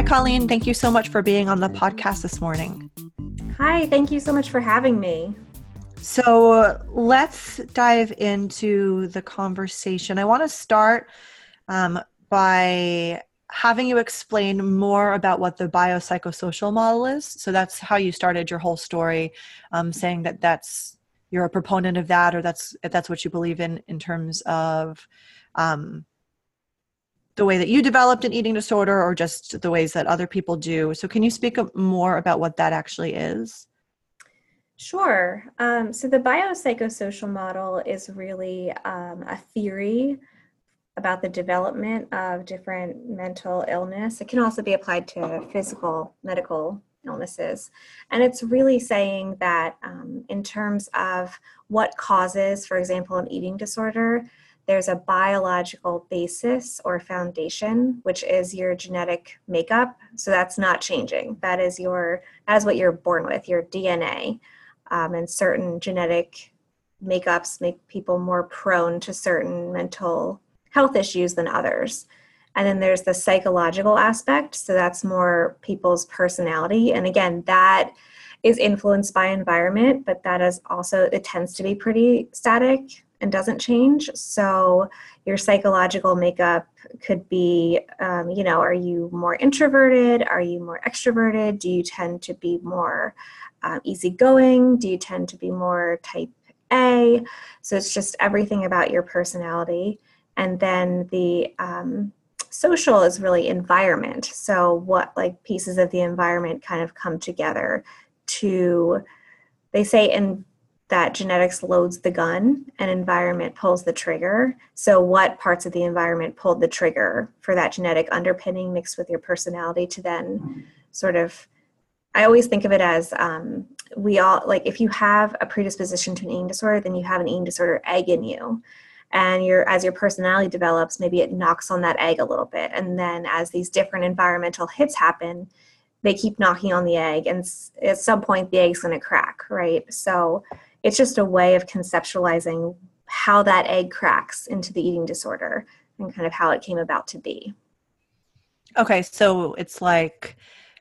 Hi, Colleen. Thank you so much for being on the podcast this morning. Hi, thank you so much for having me. So let's dive into the conversation. I want to start um, by having you explain more about what the biopsychosocial model is. So that's how you started your whole story, um, saying that that's you're a proponent of that, or that's that's what you believe in in terms of um, the way that you developed an eating disorder, or just the ways that other people do. So can you speak more about what that actually is? Sure. Um, so the biopsychosocial model is really um, a theory about the development of different mental illness. It can also be applied to physical medical illnesses. And it's really saying that um, in terms of what causes, for example, an eating disorder, there's a biological basis or foundation, which is your genetic makeup. So that's not changing. That is your, as what you're born with, your DNA. Um, and certain genetic makeups make people more prone to certain mental health issues than others. And then there's the psychological aspect. So that's more people's personality. And again, that is influenced by environment, but that is also, it tends to be pretty static and doesn't change. So your psychological makeup could be, um, you know, are you more introverted? Are you more extroverted? Do you tend to be more um, easygoing? Do you tend to be more type A? So it's just everything about your personality and then the um, social is really environment so what like pieces of the environment kind of come together to they say in that genetics loads the gun and environment pulls the trigger. So what parts of the environment pulled the trigger for that genetic underpinning mixed with your personality to then sort of i always think of it as um, we all like if you have a predisposition to an eating disorder then you have an eating disorder egg in you. And your as your personality develops maybe it knocks on that egg a little bit. And then as these different environmental hits happen they keep knocking on the egg and at some point the egg's going to crack right? So it's just a way of conceptualizing how that egg cracks into the eating disorder and kind of how it came about to be okay so it's like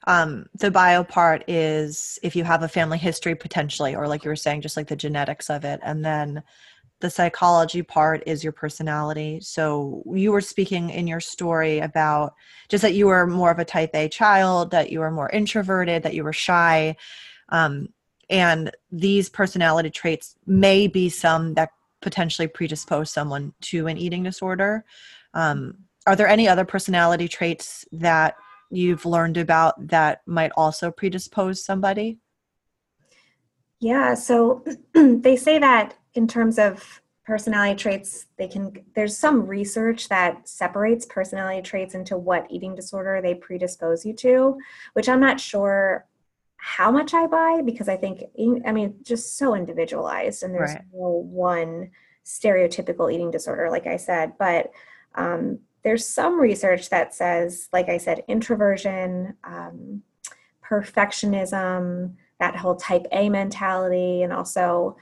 um, the bio part is if you have a family history potentially or like you were saying just like the genetics of it and then the psychology part is your personality. So you were speaking in your story about just that you were more of a type A child, that you were more introverted, that you were shy. Um, and these personality traits may be some that potentially predispose someone to an eating disorder. Um, are there any other personality traits that you've learned about that might also predispose somebody? Yeah, so they say that in terms of personality traits they can there's some research that separates personality traits into what eating disorder they predispose you to which i'm not sure how much i buy because i think i mean just so individualized and there's right. no one stereotypical eating disorder like i said but um, there's some research that says like i said introversion um, perfectionism that whole type a mentality and also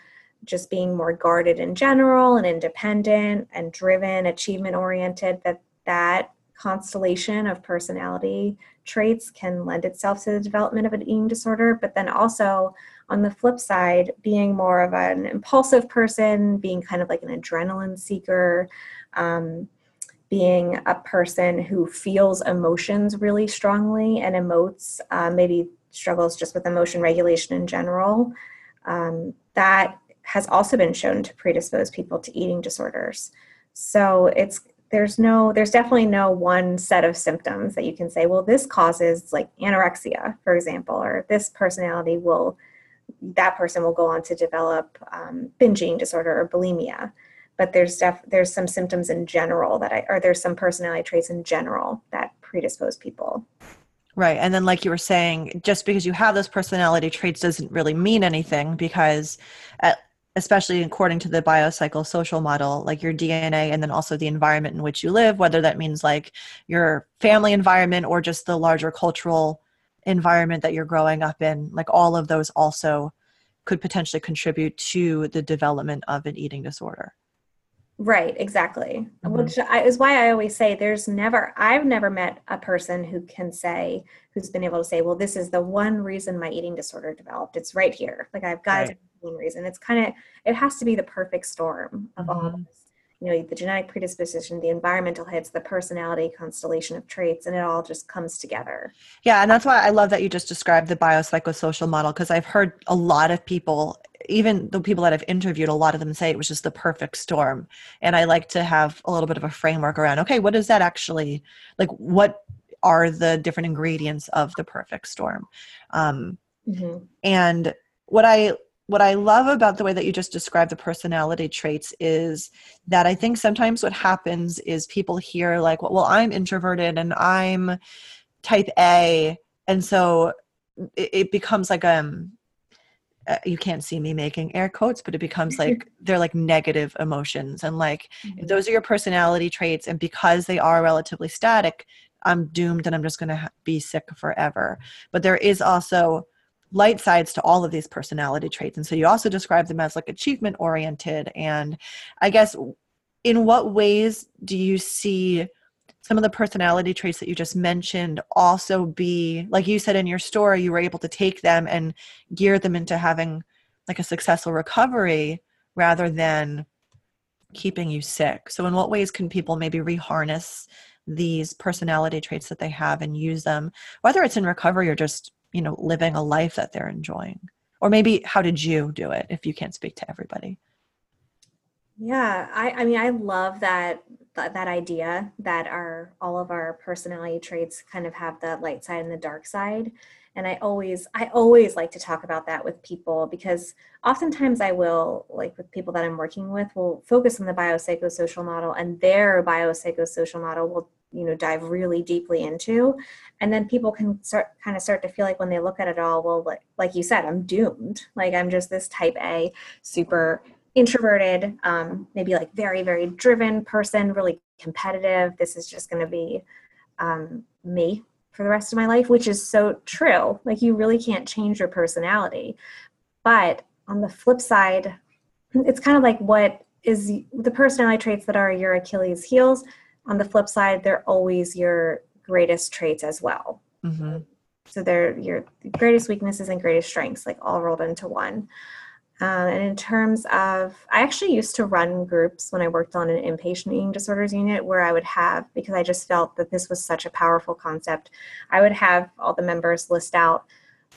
just being more guarded in general and independent and driven, achievement oriented, that that constellation of personality traits can lend itself to the development of an eating disorder. But then also on the flip side, being more of an impulsive person, being kind of like an adrenaline seeker, um, being a person who feels emotions really strongly and emotes, uh, maybe struggles just with emotion regulation in general. Um, that has also been shown to predispose people to eating disorders. So it's there's no there's definitely no one set of symptoms that you can say well this causes like anorexia for example or this personality will that person will go on to develop um, binge eating disorder or bulimia but there's def- there's some symptoms in general that I or there's some personality traits in general that predispose people Right. And then, like you were saying, just because you have those personality traits doesn't really mean anything because, at, especially according to the biopsychosocial model, like your DNA and then also the environment in which you live, whether that means like your family environment or just the larger cultural environment that you're growing up in, like all of those also could potentially contribute to the development of an eating disorder. Right, exactly. Mm-hmm. Which is why I always say there's never, I've never met a person who can say, who's been able to say, well, this is the one reason my eating disorder developed. It's right here. Like I've got right. One reason. It's kind of, it has to be the perfect storm of mm-hmm. all of this. You know, the genetic predisposition, the environmental hits, the personality constellation of traits, and it all just comes together. Yeah, and that's why I love that you just described the biopsychosocial model because I've heard a lot of people even the people that I've interviewed, a lot of them say it was just the perfect storm. And I like to have a little bit of a framework around, okay, what is that actually like? What are the different ingredients of the perfect storm? Um, mm-hmm. And what I what I love about the way that you just described the personality traits is that I think sometimes what happens is people hear like, well, well I'm introverted and I'm type A, and so it, it becomes like um uh, you can't see me making air quotes but it becomes like they're like negative emotions and like mm-hmm. if those are your personality traits and because they are relatively static i'm doomed and i'm just going to be sick forever but there is also light sides to all of these personality traits. And so you also describe them as like achievement oriented and i guess in what ways do you see some of the personality traits that you just mentioned also be like you said in your story you were able to take them and gear them into having like a successful recovery rather than keeping you sick? So in what ways can people maybe reharness these personality traits that they have and use them whether it's in recovery or just you know living a life that they're enjoying? Or maybe how did you do it if you can't speak to everybody? Yeah i i mean i love that that idea that our all of our personality traits kind of have the light side and the dark side. And i always i always like to talk about that with people because oftentimes i will like with people that i'm working with will focus on the biopsychosocial model and their biopsychosocial model will you know dive really deeply into and then people can start kind of start to feel like when they look at it all well like, like you said i'm doomed like i'm just this type a super introverted, um, maybe like very, very driven person, really competitive. This is just going to be um, me for the rest of my life, which is so true. Like, you really can't change your personality. But on the flip side, it's kind of like what is the personality traits that are your Achilles' heels. On the flip side, they're always your greatest traits as well. Mm-hmm. So they're your greatest weaknesses and greatest strengths, like all rolled into one. Um, and in terms of, I actually used to run groups when I worked on an inpatient eating disorders unit where I would have, because I just felt that this was such a powerful concept, I would have all the members list out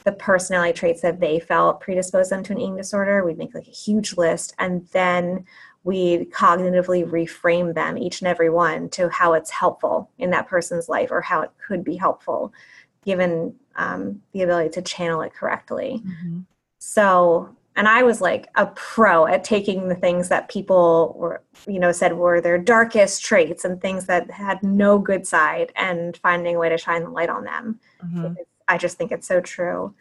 the personality traits that they felt predisposed them to an eating disorder. We'd make like a huge list and then we'd cognitively reframe them, each and every one, to how it's helpful in that person's life or how it could be helpful given um, the ability to channel it correctly. Mm-hmm. So and i was like a pro at taking the things that people were you know said were their darkest traits and things that had no good side and finding a way to shine the light on them mm-hmm. i just think it's so true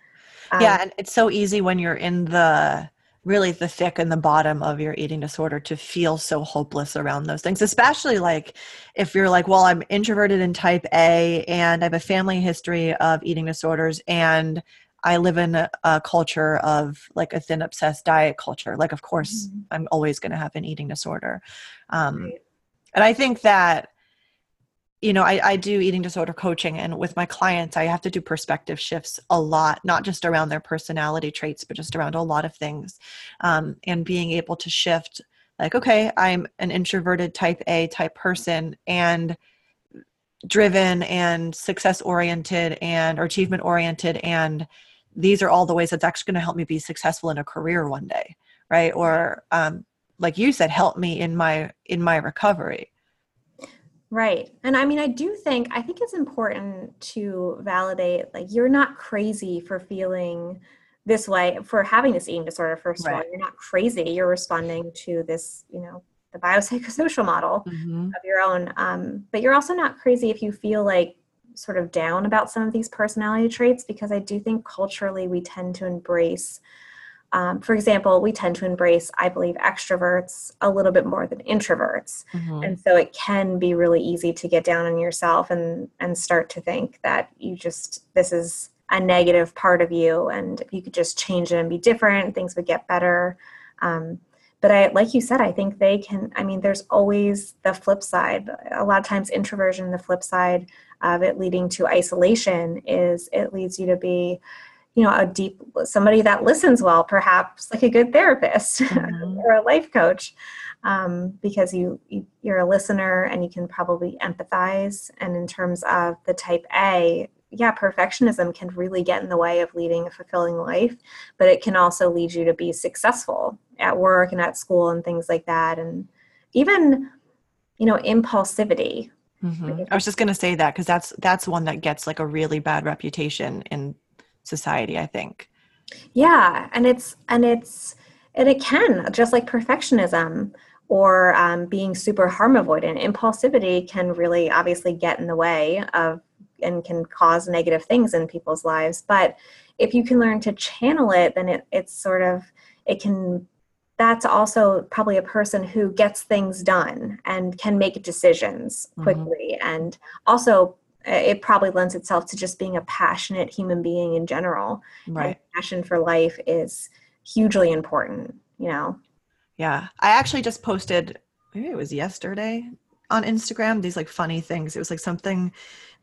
um, yeah and it's so easy when you're in the really the thick and the bottom of your eating disorder to feel so hopeless around those things especially like if you're like well i'm introverted in type a and i have a family history of eating disorders and I live in a, a, culture of like a thin obsessed diet culture. Like, of course, mm-hmm. I'm always going to have an eating disorder. Um, right. And I think that, you know, I, I do eating disorder coaching, and with my clients, I have to do perspective shifts a lot, not just around their personality traits, but just around a lot of things. Um, and being able to shift, like, okay, I'm an introverted type A type person, and driven and success oriented and or achievement oriented and these are all the ways that's actually going to help me be successful in a career one day right or um, like you said help me in my in my recovery right and i mean i do think i think it's important to validate like you're not crazy for feeling this way for having this eating disorder first right. of all you're not crazy you're responding to this you know the biopsychosocial model mm-hmm. of your own um, but you're also not crazy if you feel like sort of down about some of these personality traits because I do think culturally we tend to embrace, um, for example, we tend to embrace, I believe, extroverts a little bit more than introverts. Mm-hmm. And so it can be really easy to get down on yourself and, and start to think that you just, this is a negative part of you. And if you could just change it and be different, things would get better. Um, but I, like you said, I think they can. I mean, there's always the flip side. A lot of times, introversion, the flip side of it leading to isolation is it leads you to be, you know, a deep somebody that listens well, perhaps like a good therapist mm-hmm. or a life coach, um, because you, you you're a listener and you can probably empathize. And in terms of the type A, yeah, perfectionism can really get in the way of leading a fulfilling life, but it can also lead you to be successful at work and at school and things like that. And even, you know, impulsivity. Mm-hmm. I was just going to say that because that's that's one that gets like a really bad reputation in society. I think. Yeah, and it's and it's and it can just like perfectionism or um, being super harm avoidant. Impulsivity can really obviously get in the way of and can cause negative things in people's lives but if you can learn to channel it then it, it's sort of it can that's also probably a person who gets things done and can make decisions mm-hmm. quickly mm-hmm. and also it probably lends itself to just being a passionate human being in general. Right. and passion for life is hugely important you know? Yeah. I actually just posted maybe it was yesterday on instagram these like funny things. It was like something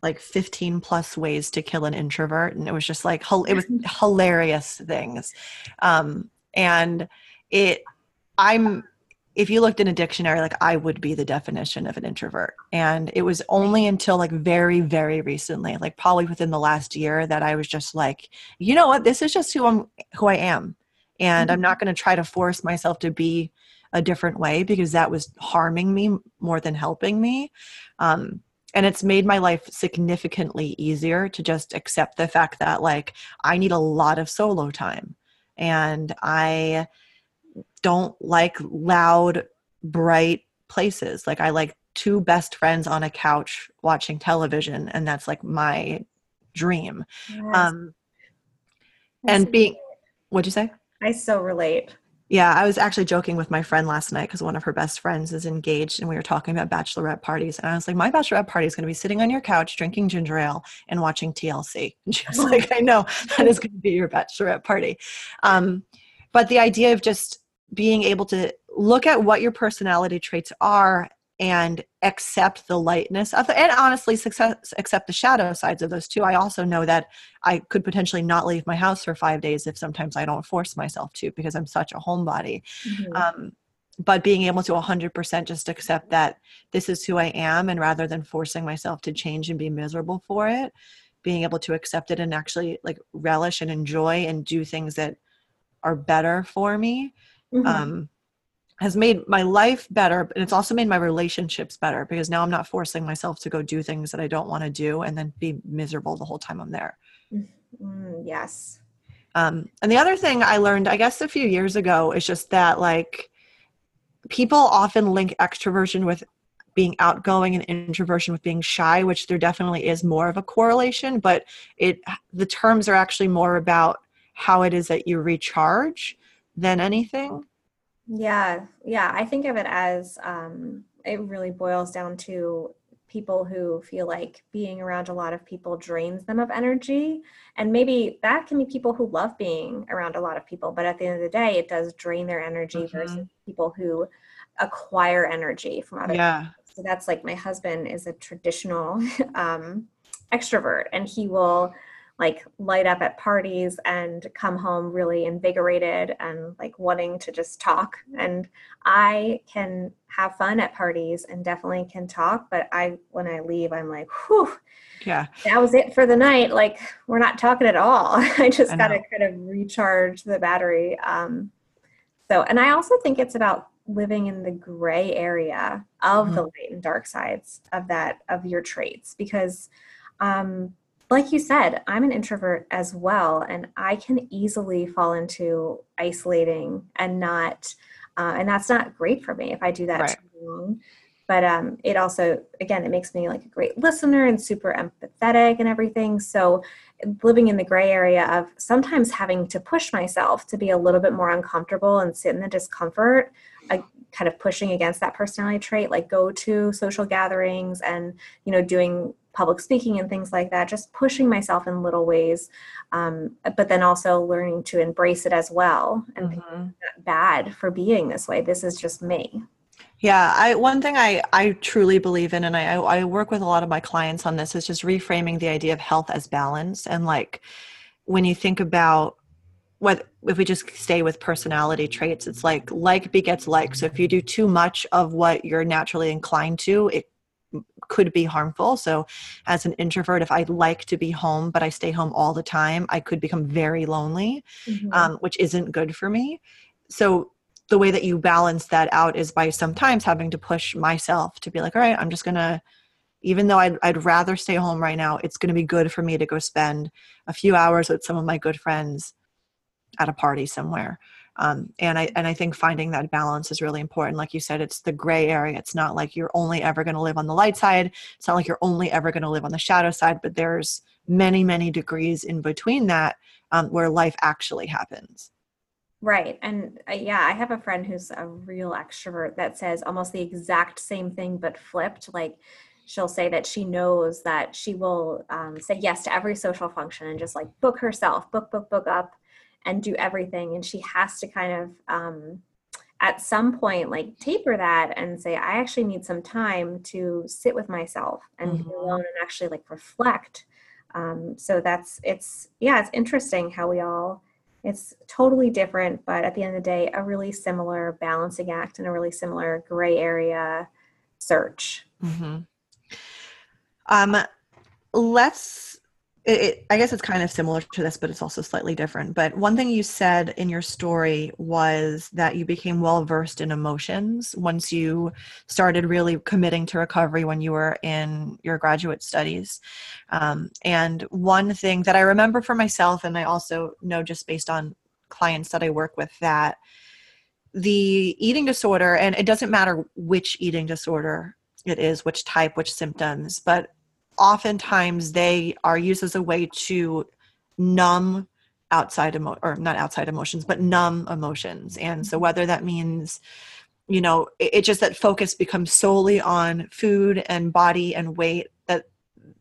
like 15 plus ways to kill an introvert. And it was just like it was hilarious things. Um and it i'm if you looked in a dictionary like i would be the definition of an introvert. And it was only until like very very recently like probably within the last year that i was just like you know what? This is just who i'm who i am. And mm-hmm. i'm not going to try to force myself to be a different way because that was harming me more than helping me. Um, and it's made my life significantly easier to just accept the fact that like i need a lot of solo time. And i don't like loud bright places like i like two best friends on a couch watching television and that's like my dream yes. um and being what'd you say i so relate yeah, I was actually joking with my friend last night because one of her best friends is engaged and we were talking about bachelorette parties. And I was like, My bachelorette party is going to be sitting on your couch, drinking ginger ale, and watching TLC. And she was like, I know that is going to be your bachelorette party. Um, but the idea of just being able to look at what your personality traits are and accept the lightness of the, and honestly success, accept the shadow sides of those too. I also know that I could potentially not leave my house for five days if sometimes I don't force myself to because I'm such a homebody. Mm-hmm. Um, but being able to 100% just accept that this is who I am and rather than forcing myself to change and be miserable for it, being able to accept it and actually like relish and enjoy and do things that are better for me. Mm-hmm. Um, has made my life better and it's also made my relationships better because now i'm not forcing myself to go do things that i don't want to do and then be miserable the whole time i'm there. Mm, yes. Um, and the other thing i learned i guess a few years ago is just that like people often link extroversion with being outgoing and introversion with being shy which there definitely is more of a correlation but it the terms are actually more about how it is that you recharge than anything yeah, yeah. I think of it as um, it really boils down to people who feel like being around a lot of people drains them of energy. And maybe that can be people who love being around a lot of people, but at the end of the day, it does drain their energy mm-hmm. versus people who acquire energy from other yeah. people. So that's like my husband is a traditional um, extrovert and he will like light up at parties and come home really invigorated and like wanting to just talk. And i can have fun at parties and definitely can talk but i when i leave i'm like whew. Yeah. That was it for the night. Like we're not talking at all. I just got to kind of recharge the battery um so and i also think it's about living in the gray area of mm-hmm. the light and dark sides of that of your traits because um like you said, I'm an introvert as well, and I can easily fall into isolating and not, uh, and that's not great for me if I do that right. too long. But um, it also, again, it makes me like a great listener and super empathetic and everything. So living in the gray area of sometimes having to push myself to be a little bit more uncomfortable and sit in the discomfort, I, kind of pushing against that personality trait, like go to social gatherings and you know doing public speaking and things like that, just pushing myself in little ways, um, but then also learning to embrace it as well and mm-hmm. bad for being this way. This is just me. Yeah, I one thing I I truly believe in, and I I work with a lot of my clients on this is just reframing the idea of health as balance, and like when you think about what if we just stay with personality traits, it's like like begets like. So if you do too much of what you're naturally inclined to, it could be harmful. So, as an introvert, if I like to be home, but I stay home all the time, I could become very lonely, mm-hmm. um, which isn't good for me. So, the way that you balance that out is by sometimes having to push myself to be like, all right, I'm just going to, even though I'd, I'd rather stay home right now, it's going to be good for me to go spend a few hours with some of my good friends at a party somewhere um, and i and i think finding that balance is really important. Like you said it's the gray area. It's not like you're only ever going to live on the light side. It's not like you're only ever going to live on the shadow side but there's many many degrees in between that um, where life actually happens. Right and uh, yeah i have a friend who's a real extrovert that says almost the exact same thing but flipped. Like she'll say that she knows that she will um, say yes to every social function and just like book herself book book book up and do everything and she has to kind of um, at some point like taper that and say i actually need some time to sit with myself and mm-hmm. be alone and actually like reflect um, so that's it's yeah it's interesting how we all it's totally different but at the end of the day a really similar balancing act and a really similar gray area search mm-hmm. um let's it, it, I guess it's kind of similar to this, but it's also slightly different. But one thing you said in your story was that you became well versed in emotions once you started really committing to recovery when you were in your graduate studies. Um, and one thing that I remember for myself, and I also know just based on clients that I work with, that the eating disorder, and it doesn't matter which eating disorder it is, which type, which symptoms, but oftentimes they are used as a way to numb outside emo- or not outside emotions but numb emotions. And so whether that means you know it, it, just that focus becomes solely on food and body and weight that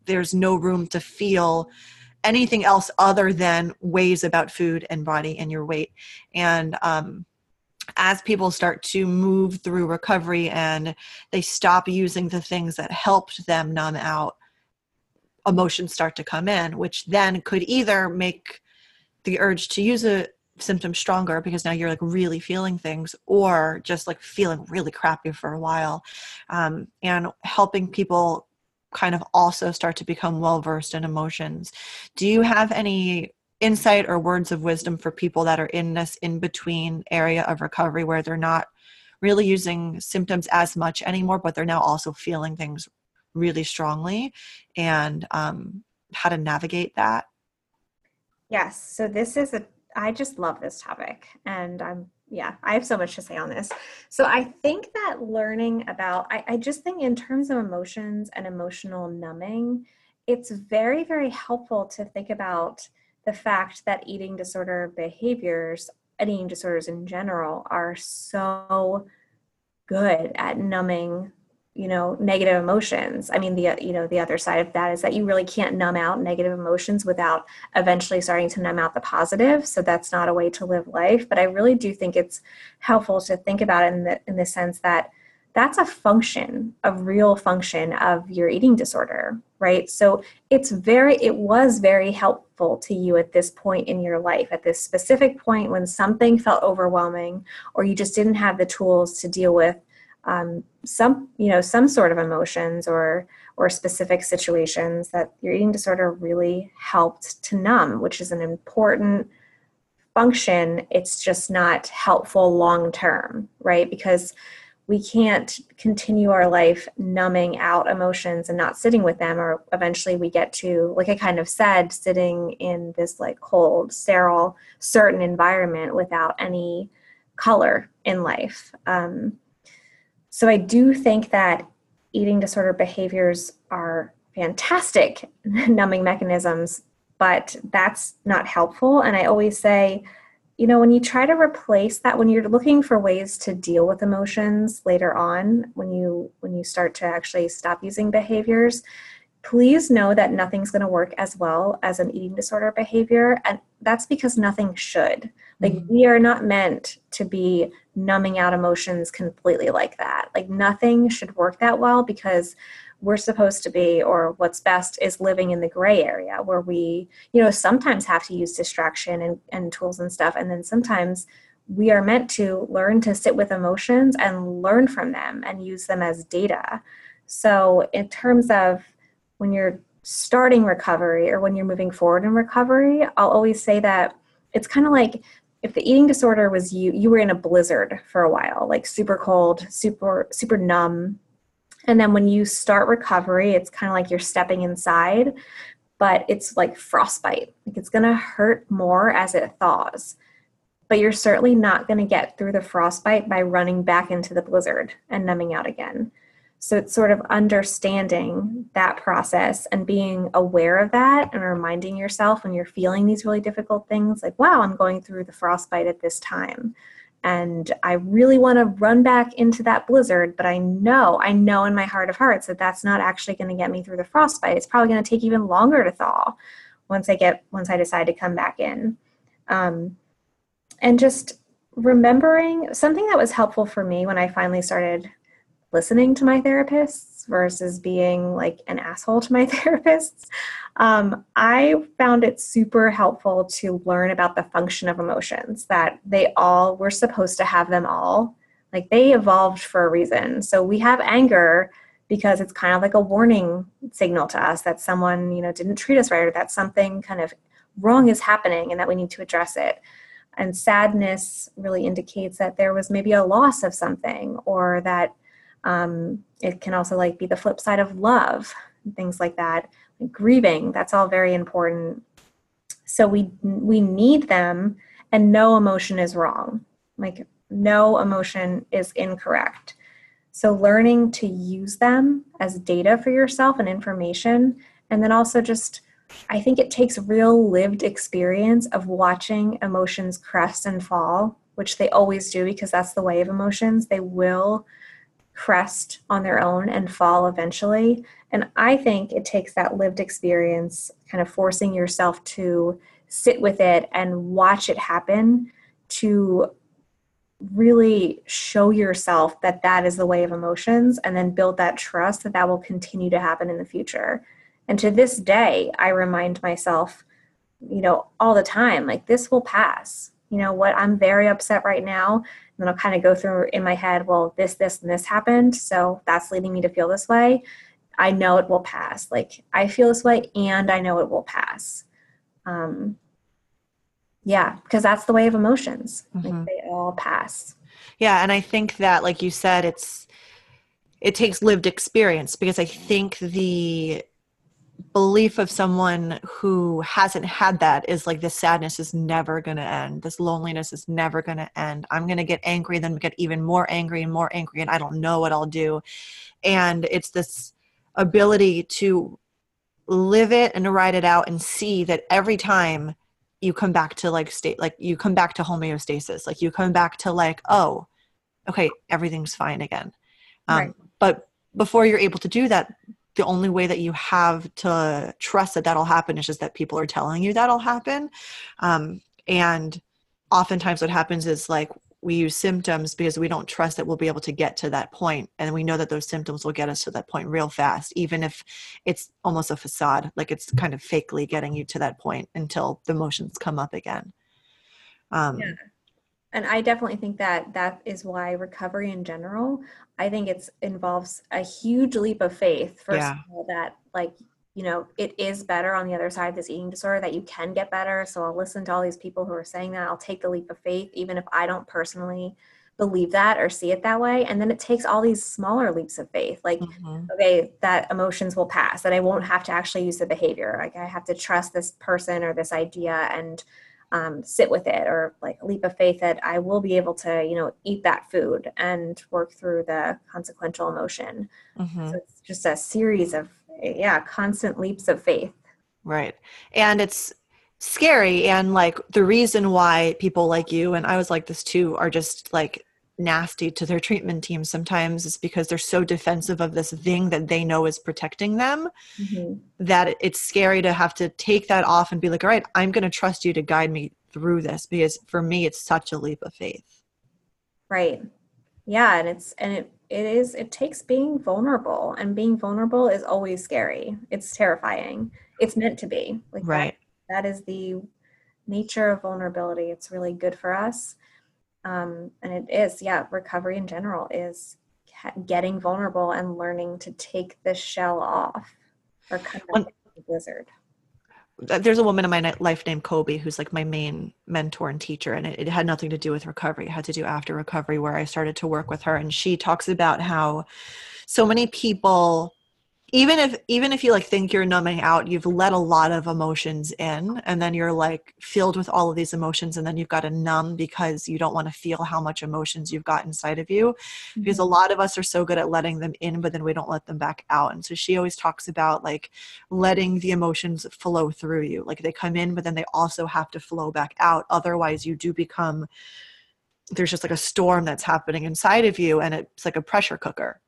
there's no room to feel anything else other than ways about food and body and your weight. And um as people start to move through recovery and they stop using the things that helped them numb out emotions start to come in, which then could either make the urge to use a symptom stronger because now you're like really feeling things or just like feeling really crappy for a while. Um, and helping people kind of also start to become well versed in emotions. Do you have any insight or words of wisdom for people that are in this in between area of recovery where they're not really using symptoms as much anymore but they're now also feeling things really strongly and um, how to navigate that? Yes. So this is a, I just love this topic and I'm, yeah, I have so much to say on this. So I think that learning about, I, I just think in terms of emotions and emotional numbing, it's very, very helpful to think about the fact that eating disorder behaviors eating disorders in general are so good at numbing you know negative emotions. I mean the you know the other side of that is that you really can't numb out negative emotions without eventually starting to numb out the positive. So that's not a way to live life. But i really do think it's helpful to think about it in the in the sense that that's a function a real function of your eating disorder right? So it's very it was very helpful to you at this point in your life at this specific point when something felt overwhelming or you just didn't have the tools to deal with um, some you know some sort of emotions or or specific situations that your eating disorder really helped to numb which is an important function. It's just not helpful long term right? Because we can't continue our life numbing out emotions and not sitting with them or eventually we get to like i kind of said sitting in this like cold sterile certain environment without any color in life. Um, so I do think that eating disorder behaviors are fantastic numbing mechanisms, but that's not helpful. And I always say, you know, when you try to replace that, when you're looking for ways to deal with emotions later on, when you when you start to actually stop using behaviors, please know that nothing's going to work as well as an eating disorder behavior. And that's because nothing should. Like, mm-hmm. we are not meant to be numbing out emotions completely like that. Like, nothing should work that well because we're supposed to be, or what's best is living in the gray area where we, you know, sometimes have to use distraction and, and tools and stuff. And then sometimes we are meant to learn to sit with emotions and learn from them and use them as data. So, in terms of when you're starting recovery or when you're moving forward in recovery, I'll always say that it's kind of like if the eating disorder was you, you were in a blizzard for a while, like super cold, super, super numb. And then when you start recovery, it's kind of like you're stepping inside, but it's like frostbite. Like it's going to hurt more as it thaws but you're certainly not going to get through the frostbite by running back into the blizzard and numbing out again. So it's sort of understanding that process and being aware of that and reminding yourself when you're feeling these really difficult things like, wow, I'm going through the frostbite at this time. And I really want to run back into that blizzard, but I know, I know in my heart of hearts that that's not actually going to get me through the frostbite. It's probably going to take even longer to thaw once I get, once I decide to come back in. Um, and just remembering something that was helpful for me when I finally started listening to my therapists versus being like an asshole to my therapists. Um, I found it super helpful to learn about the function of emotions, that they all, we're supposed to have them all. Like they evolved for a reason. So we have anger because it's kind of like a warning signal to us that someone, you know, didn't treat us right or that something kind of wrong is happening and that we need to address it and sadness really indicates that there was maybe a loss of something or that um, it can also like be the flip side of love things like that. Like grieving that's all very important. So we we need them and no emotion is wrong. Like no emotion is incorrect. So learning to use them as data for yourself and information and then also just I think it takes real lived experience of watching emotions crest and fall, which they always do because that's the way of emotions. They will crest on their own and fall eventually. And I think it takes that lived experience, kind of forcing yourself to sit with it and watch it happen to really show yourself that that is the way of emotions and then build that trust that that will continue to happen in the future and to this day, I remind myself, you know, all the time, like this will pass. You know what? I'm very upset right now. And then I'll kind of go through in my head, well, this, this, and this happened. So that's leading me to feel this way. I know it will pass. Like I feel this way and I know it will pass. Um, yeah, because that's the way of emotions. Mm-hmm. Like they all pass. Yeah. And I think that, like you said, it's, it takes lived experience because I think the belief of someone who hasn't had that is like this sadness is never going to end. This loneliness is never going to end. I'm going to get angry then get even more angry and more angry and i don't know what i'll do. And it's this ability to live it and to write it out and see that every time you come back to like state like you come back to homeostasis like you come back to like oh okay everything's fine again. Um, right. but before you're able to do that the only way that you have to trust that that'll happen is just that people are telling you that'll happen. Um, and oftentimes what happens is like we use symptoms because we don't trust that we'll be able to get to that point and we know that those symptoms will get us to that point real fast even if it's almost a facade like it's kind of fakely getting you to that point until the emotions come up again. Um, yeah and i definitely think that that is why recovery in general i think it's involves a huge leap of faith. First yeah. of all that like you know it is better on the other side of this eating disorder that you can get better. So i'll listen to all these people who are saying that. I'll take the leap of faith even if i don't personally believe that or see it that way. And then it takes all these smaller leaps of faith like mm-hmm. okay that emotions will pass that i won't have to actually use the behavior. Like i have to trust this person or this idea and um, sit with it or like leap of faith that I will be able to, you know, eat that food and work through the consequential emotion. Mm-hmm. So it's just a series of, yeah, constant leaps of faith. Right. And it's scary. And like the reason why people like you, and I was like this too, are just like nasty to their treatment team sometimes it's because they're so defensive of this thing that they know is protecting them mm-hmm. that it's scary to have to take that off and be like all right i'm going to trust you to guide me through this because for me it's such a leap of faith. Right. Yeah and it's and it it is it takes being vulnerable and being vulnerable is always scary. It's terrifying. It's meant to be. Like right. that, that is the nature of vulnerability. It's really good for us um, and it is yeah recovery in general is getting vulnerable and learning to take the shell off or come out the blizzard there's a woman in my life named Kobe who's like my main mentor and teacher, and it, it, had nothing to do with recovery. It had to do after recovery, where I started to work with her. And she talks about how so many people even if even if you like think you're numbing out you've let a lot of emotions in and then you're like filled with all of these emotions and then you've got to numb because you don't want to feel how much emotions you've got inside of you mm-hmm. because a mm-hmm. lot of us are so good at letting them in but then we don't let them back out and so she always talks about like letting the emotions flow through you like they come in but then they also have to flow back out otherwise you do become there's just like a storm that's happening inside of you and it's like a pressure cooker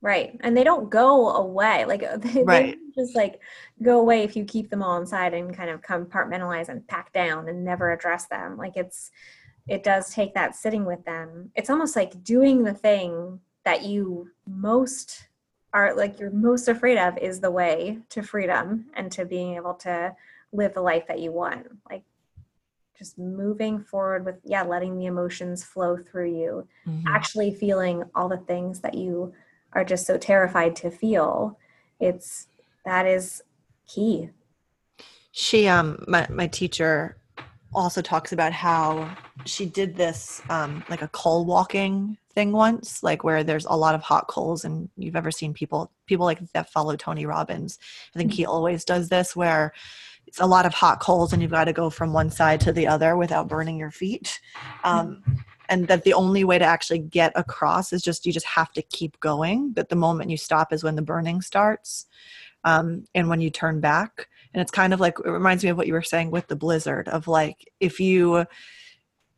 Right. And they don't go away. Like they, right. they just like go away if you keep them all inside and kind of compartmentalize and pack down and never address them. Like it's it does take that sitting with them. It's almost like doing the thing that you most are like you're most afraid of is the way to freedom and to being able to live the life that you want. Like just moving forward with yeah, letting the emotions flow through you, mm-hmm. actually feeling all the things that you are just so terrified to feel it's that is key. She um my, my teacher also talks about how she did this um like a coal walking thing once like where there's a lot of hot coals and you've ever seen people people like that follow tony robbins. I think he mm-hmm. always does this where it's a lot of hot coals and you've got to go from one side to the other without burning your feet. Um, and that the only way to actually get across is just you just have to keep going that the moment you stop is when the burning starts um, and when you turn back. And it's kind of like it reminds me of what you were saying with the blizzard of like if you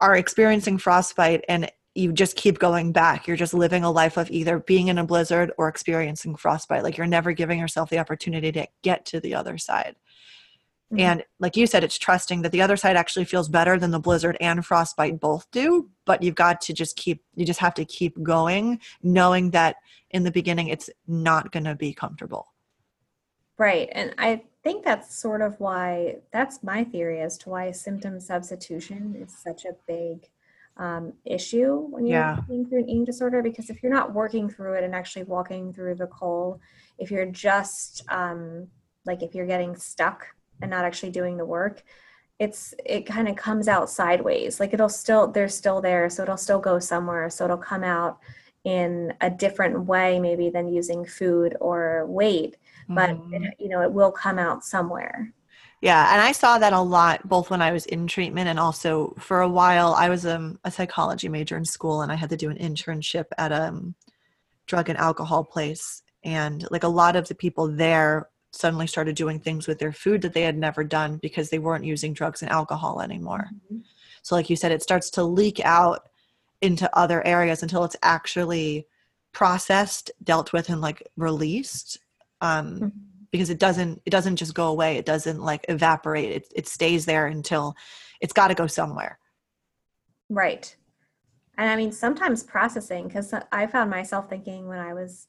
are experiencing frostbite and you just keep going back you're just living a life of either being in a blizzard or experiencing frostbite like you're never giving yourself the opportunity to get to the other side Mm-hmm. And like you said, it's trusting that the other side actually feels better than the blizzard and frostbite both do. But you've got to just keep, you just have to keep going, knowing that in the beginning it's not going to be comfortable. Right. And I think that's sort of why, that's my theory as to why symptom substitution is such a big um, issue when you're yeah. working through an eating disorder. Because if you're not working through it and actually walking through the coal, if you're just um, like if you're getting stuck and not actually doing the work it's it kind of comes out sideways like it'll still they're still there so it'll still go somewhere so it'll come out in a different way maybe than using food or weight but mm-hmm. it, you know it will come out somewhere yeah and i saw that a lot both when i was in treatment and also for a while i was um, a psychology major in school and i had to do an internship at a um, drug and alcohol place and like a lot of the people there suddenly started doing things with their food that they had never done because they weren't using drugs and alcohol anymore. Mm-hmm. So, like you said, it starts to leak out into other areas until it's actually processed, dealt with, and like released. Um, mm-hmm. Because it doesn't, it doesn't just go away. It doesn't like evaporate. It it stays there until it's got to go somewhere. Right. And I mean, sometimes processing, because I found myself thinking when I was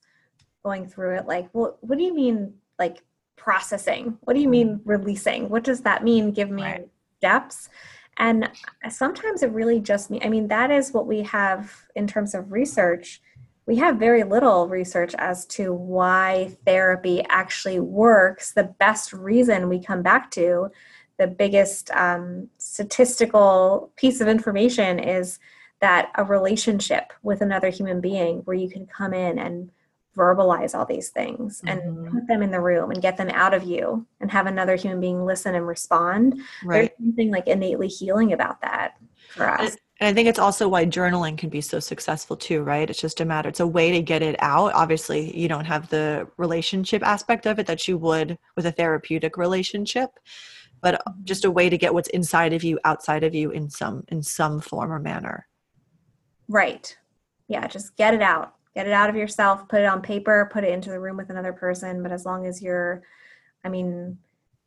going through it, like, well, what do you mean, like processing. What do you mean releasing? What does that mean? Give me right. steps. And sometimes it really just mean I mean that is what we have in terms of research. We have very little research as to why therapy actually works. The best reason we come back to, the biggest um, statistical piece of information is that a relationship with another human being where you can come in and verbalize all these things and mm-hmm. put them in the room and get them out of you and have another human being listen and respond. Right. There's something like innately healing about that for us. And I think it's also why journaling can be so successful too, right? It's just a matter, it's a way to get it out. Obviously, you don't have the relationship aspect of it that you would with a therapeutic relationship, but mm-hmm. just a way to get what's inside of you outside of you in some in some form or manner. Right. Yeah, just get it out. Get it out of yourself, put it on paper, put it into the room with another person. But as long as you're, I mean,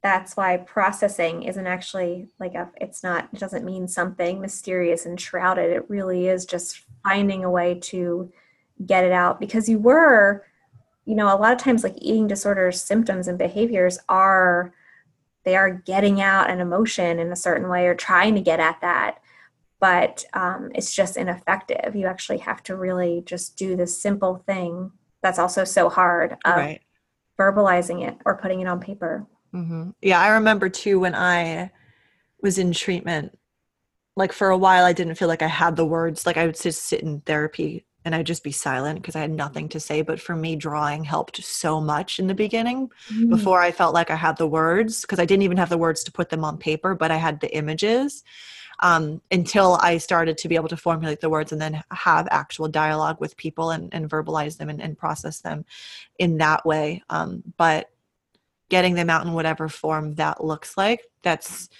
that's why processing isn't actually like a, it's not, it doesn't mean something mysterious and shrouded. It really is just finding a way to get it out because you were, you know, a lot of times like eating disorders, symptoms and behaviors are, they are getting out an emotion in a certain way or trying to get at that but um, it's just ineffective. You actually have to really just do this simple thing that's also so hard of right. verbalizing it or putting it on paper. Mm-hmm. Yeah, I remember too when I was in treatment, like for a while, I didn't feel like I had the words. Like I would just sit in therapy and I'd just be silent because I had nothing to say. But for me, drawing helped so much in the beginning mm. before I felt like I had the words because I didn't even have the words to put them on paper, but I had the images um, until I started to be able to formulate the words and then have actual dialogue with people and, and verbalize them and, and, process them in that way. Um, but getting them out in whatever form that looks like, that's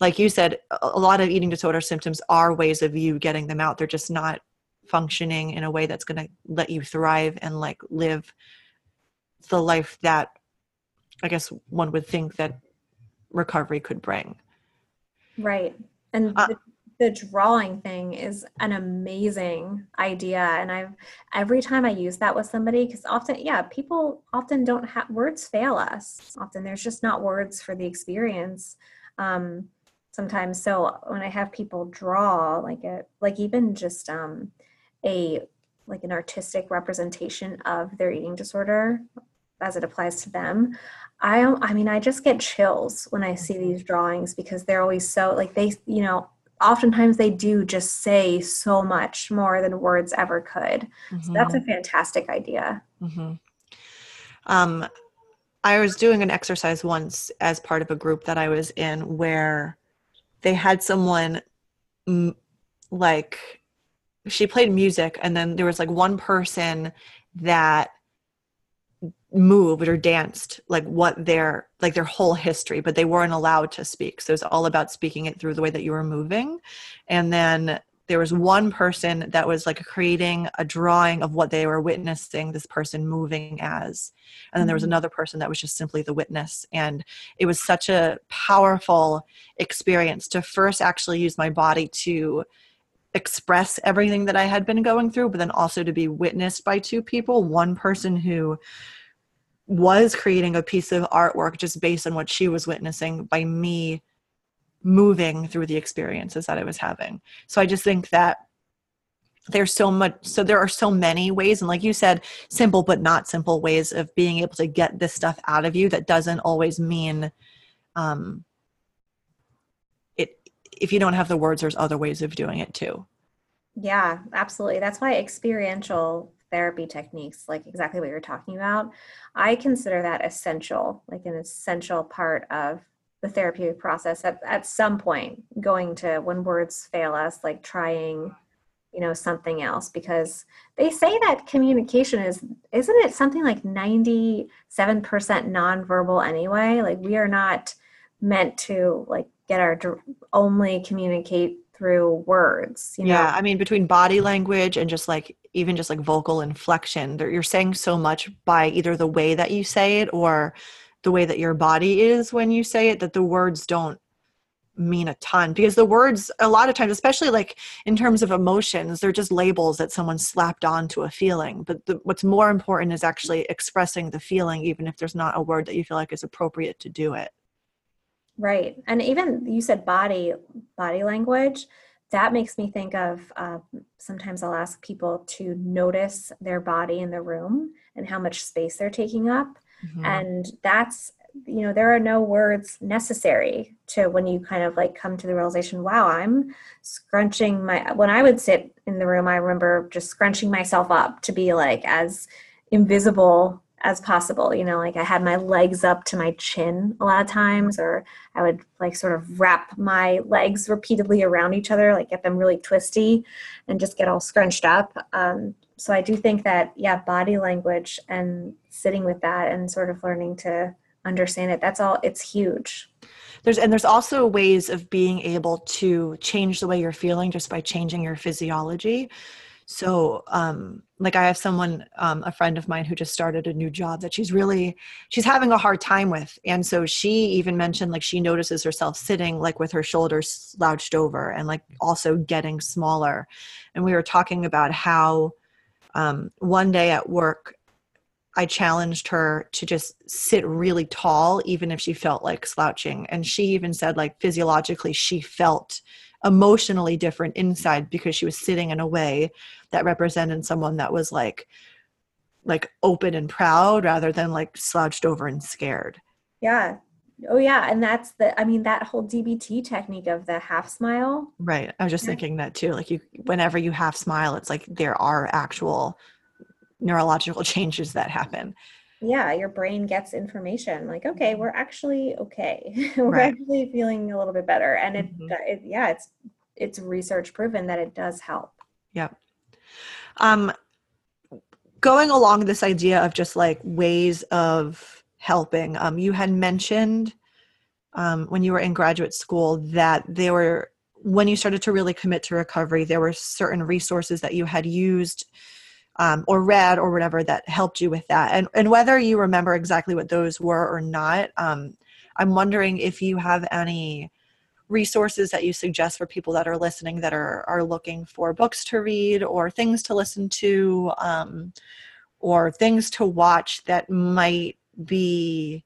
like you said, a lot of eating disorder symptoms are ways of you getting them out. They're just not functioning in a way that's going to let you thrive and like live the life that I guess one would think that recovery could bring. Right. And uh, the, the drawing thing is an amazing idea. And I've every time I use that with somebody, because often, yeah, people often don't have words fail us. Often there's just not words for the experience. Um, sometimes so when i have people draw like a like even just um a like an artistic representation of their eating disorder as it applies to them I I mean I just get chills when I see these drawings because they're always so like they you know oftentimes they do just say so much more than words ever could. Mm-hmm. So that's a mm-hmm. fantastic idea. Mm-hmm. Um, I was doing an exercise once as part of a group that I was in where they had someone like she played music and then there was like one person that moved or danced like what their like their whole history but they weren't allowed to speak. So it's all about speaking it through the way that you were moving. And then there was one person that was like creating a drawing of what they were witnessing this person moving as. And then there was mm-hmm. another person that was just simply the witness. And it was such a powerful experience to first actually use my body to express everything that I had been going through, but then also to be witnessed by two people one person who was creating a piece of artwork just based on what she was witnessing by me moving through the experiences that I was having. So I just think that there's so much so there are so many ways and like you said simple but not simple ways of being able to get this stuff out of you that doesn't always mean um it if you don't have the words there's other ways of doing it too yeah absolutely that's why experiential therapy techniques, like exactly what you're talking about, I consider that essential, like an essential part of the therapeutic process. At, at some point going to when words fail us like trying you know something else because they say that communication is isn't it something like 97% nonverbal anyway? Like we are not meant to like get our only communicate through words you know? yeah i mean between body language and just like even just like vocal inflection you're saying so much by either the way that you say it or the way that your body is when you say it that the words don't mean a ton. Because the words a lot of times especially like in terms of emotions they're just labels that someone slapped onto a feeling. But the, what's more important is actually expressing the feeling even if there's not a word that you feel like is appropriate to do it Right. And even you said body body language. That makes me think of uh, sometimes I'll ask people to notice their body in the room and how much space they're taking up. Mm-hmm. And that's, you know, there are no words necessary to when you kind of like come to the realization, wow, I'm scrunching my, when I would sit in the room, I remember just scrunching myself up to be like as invisible as possible. You know, like I had my legs up to my chin a lot of times, or I would like sort of wrap my legs repeatedly around each other, like get them really twisty and just get all scrunched up. Um, so I do think that, yeah, body language and sitting with that and sort of learning to understand it, that's all, it's huge. There's, and there's also ways of being able to change the way you're feeling just by changing your physiology so um like i have someone um a friend of mine who just started a new job that she's really she's having a hard time with. And so she even mentioned like she notices herself sitting like with her shoulders slouched over and like also getting smaller. And we were talking about how um one day at work I challenged her to just sit really tall, even if she felt like slouching. And she even said, like, physiologically, she felt emotionally different inside because she was sitting in a way that represented someone that was like like open and proud rather than like slouched over and scared. Yeah. Oh yeah. And that's the i mean that whole dbt technique of the half smile. Right. I was just yeah. thinking that too. Like you whenever you half smile it's like there are actual neurological changes that happen yeah your brain gets information like okay mm-hmm. we're actually okay we're right. actually feeling a little bit better and it, mm-hmm. it, yeah it's it's research proven that it does help yep um going along this idea of just like ways of helping um you had mentioned um when you were in graduate school that there were when you started to really commit to recovery there were certain resources that you had used um, or read or whatever that helped you with that. And and whether you remember exactly what those were or not um, i'm wondering if you have any resources that you suggest for people that are listening that are are looking for books to read or things to listen to um, or things to watch that might be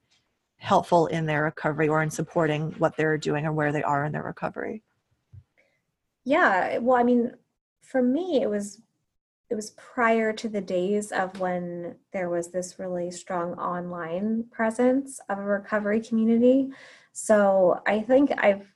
helpful in their recovery or in supporting what they're doing or where they are in their recovery. Yeah well i mean for me it was it was prior to the days of when there was this really strong online presence of a recovery community. So I think I've,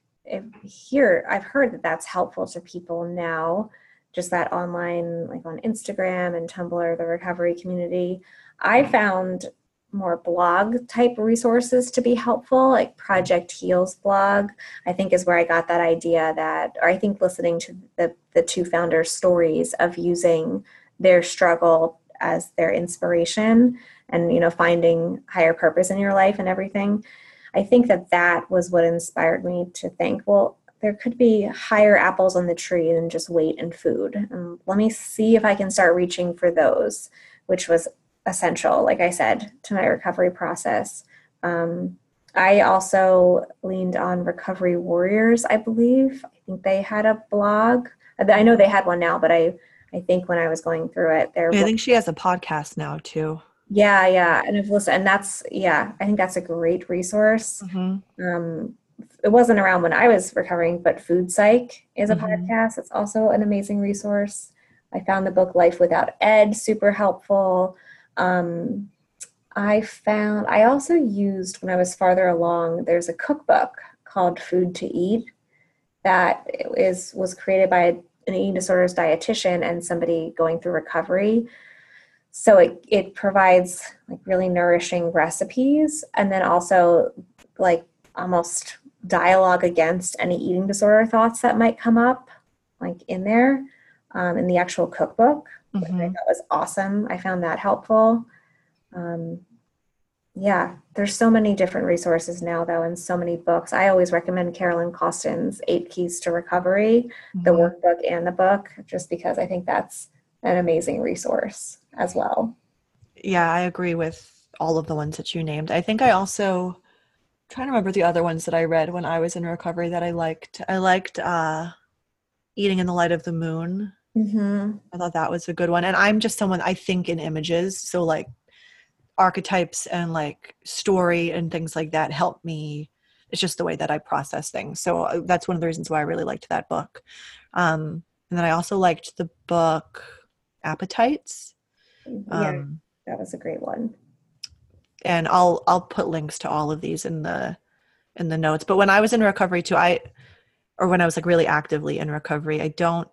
here I've heard that that's helpful to people now. Just that online, like on Instagram and Tumblr, the recovery community. I found more blog type resources to be helpful, like Project HEAL's blog, I think is where I got that idea that, or I think listening to the, the two founders' stories of using their struggle as their inspiration and, you know, finding higher purpose in your life and everything. I think that that was what inspired me to think, well, there could be higher apples on the tree than just weight and food. And let me see if I can start reaching for those, which was essential, like I said, to my recovery process. Um, I also leaned on Recovery Warriors, I believe. I think they had a blog. I know they had one now, but I, I think when I was going through it, there. I think she has a podcast now too. Yeah, yeah, and I've listened, and that's yeah, I think that's a great resource. Mm-hmm. Um, it wasn't around when I was recovering, but Food Psych is a mm-hmm. podcast. It's also an amazing resource. I found the book Life Without Ed super helpful. Um, I found, I also used when I was farther along, there's a cookbook called Food to Eat that is was created by an eating disorders dietitian and somebody going through recovery. So it, it provides like really nourishing recipes and then also like almost dialogue against any eating disorder thoughts that might come up like in there um, in the actual cookbook mm-hmm. which I thought was awesome. I found that helpful. Um, yeah, there's so many different resources now, though, and so many books. I always recommend Carolyn Costin's Eight Keys to Recovery, mm-hmm. the workbook and the book, just because I think that's an amazing resource as well. Yeah, I agree with all of the ones that you named. I think I also I'm trying to remember the other ones that I read when I was in recovery that I liked. I liked uh, Eating in the Light of the Moon Mm-hmm. I thought that was a good one. And I'm just someone I think in images. So, like, archetypes and like story and things like that help me. It's just the way that I process things. So, uh, that's one of the reasons why I really liked that book. Um, and then I also liked the book Appetites. Mm-hmm. Yeah, um, that was a great one. And I'll I'll put links to all of these in the in the notes. But when I was in recovery too, I or when I was like really actively in recovery, I don't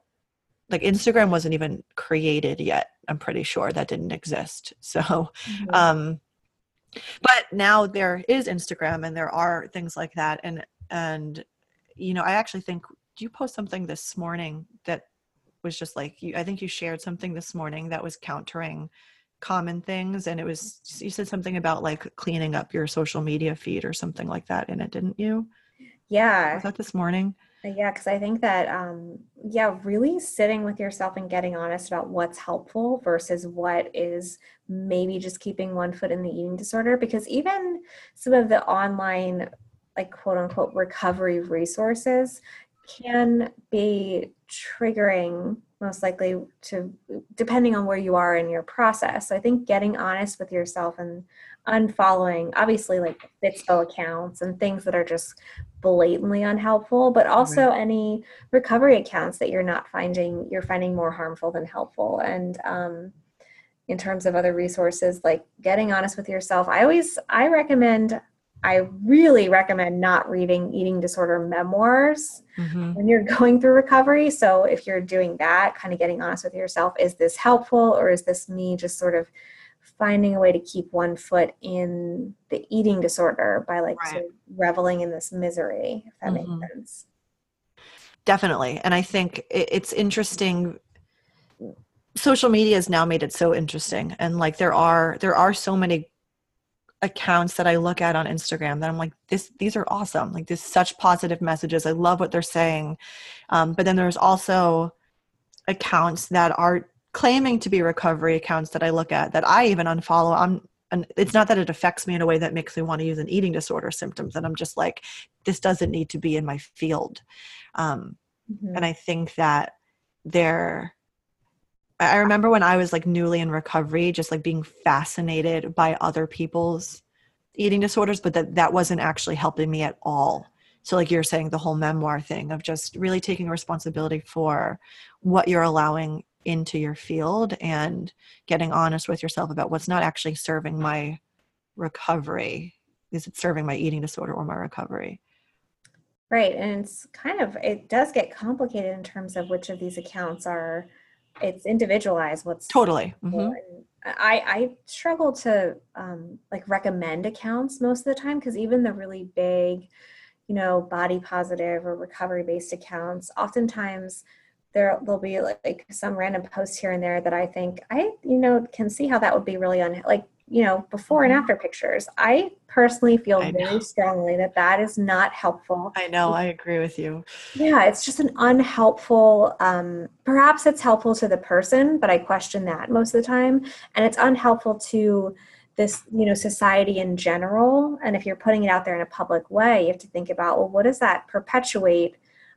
like Instagram wasn't even created yet. I'm pretty sure that didn't exist. So, mm-hmm. um, but now there is Instagram and there are things like that. And, and, you know, I actually think, do you post something this morning that was just like, you, I think you shared something this morning that was countering common things. And it was, you said something about like cleaning up your social media feed or something like that in it, didn't you? Yeah. Was that this morning? Yeah, because I think that, um, yeah, really sitting with yourself and getting honest about what's helpful versus what is maybe just keeping one foot in the eating disorder. Because even some of the online, like quote unquote, recovery resources can be triggering most likely to depending on where you are in your process so i think getting honest with yourself and unfollowing obviously like Fitspo accounts and things that are just blatantly unhelpful but also right. any recovery accounts that you're not finding you're finding more harmful than helpful and um, in terms of other resources like getting honest with yourself i always i recommend I really recommend not reading eating disorder memoirs mm-hmm. when you're going through recovery. So, if you're doing that, kind of getting honest with yourself, is this helpful or is this me just sort of finding a way to keep one foot in the eating disorder by like right. sort of reveling in this misery, if that mm-hmm. makes sense? Definitely. And I think it's interesting social media has now made it so interesting and like there are there are so many accounts that I look at on Instagram that I'm like, this, these are awesome. Like this, such positive messages. I love what they're saying. Um, but then there's also accounts that are claiming to be recovery accounts that I look at that I even unfollow. I'm, and it's not that it affects me in a way that makes me want to use an eating disorder symptoms. And I'm just like, this doesn't need to be in my field. Um, mm-hmm. And I think that they're, I remember when I was like newly in recovery, just like being fascinated by other people's eating disorders, but that that wasn't actually helping me at all. So, like you're saying, the whole memoir thing of just really taking responsibility for what you're allowing into your field and getting honest with yourself about what's not actually serving my recovery. Is it serving my eating disorder or my recovery? Right. And it's kind of, it does get complicated in terms of which of these accounts are it's individualized what's totally mm-hmm. i i struggle to um like recommend accounts most of the time because even the really big you know body positive or recovery based accounts oftentimes there there'll be like, like some random posts here and there that i think i you know can see how that would be really un like you know before and mm-hmm. after pictures. I personally feel very strongly that that is not helpful. I know i agree with you. Yeah it's just an unhelpful um, perhaps it's helpful to the person but i question that most of the time. And it's unhelpful to this you know society in general. And if you're putting it out there in a public way you have to think about well what does that perpetuate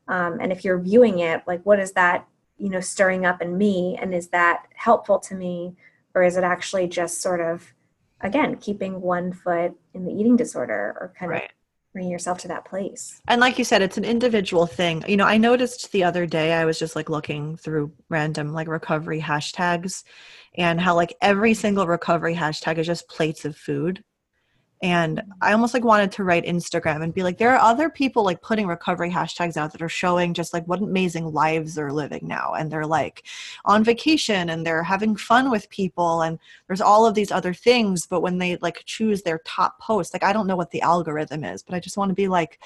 um, and if you're viewing it like what is that you know stirring up in me? And is that helpful to me? Or is it actually just sort of again keeping one foot in the eating disorder or kind right. of bringing yourself to that place? And like you said it's an individual thing. You know i noticed the other day i was just like looking through random like recovery hashtags and how like every single recovery hashtag is just plates of food and i almost like wanted to write instagram and be like there are other people like putting recovery hashtags out that are showing just like what amazing lives they're living now. And they're like on vacation and they're having fun with people and there's all of these other things. But when they like choose their top post like i don't know what the algorithm is but i just want to be like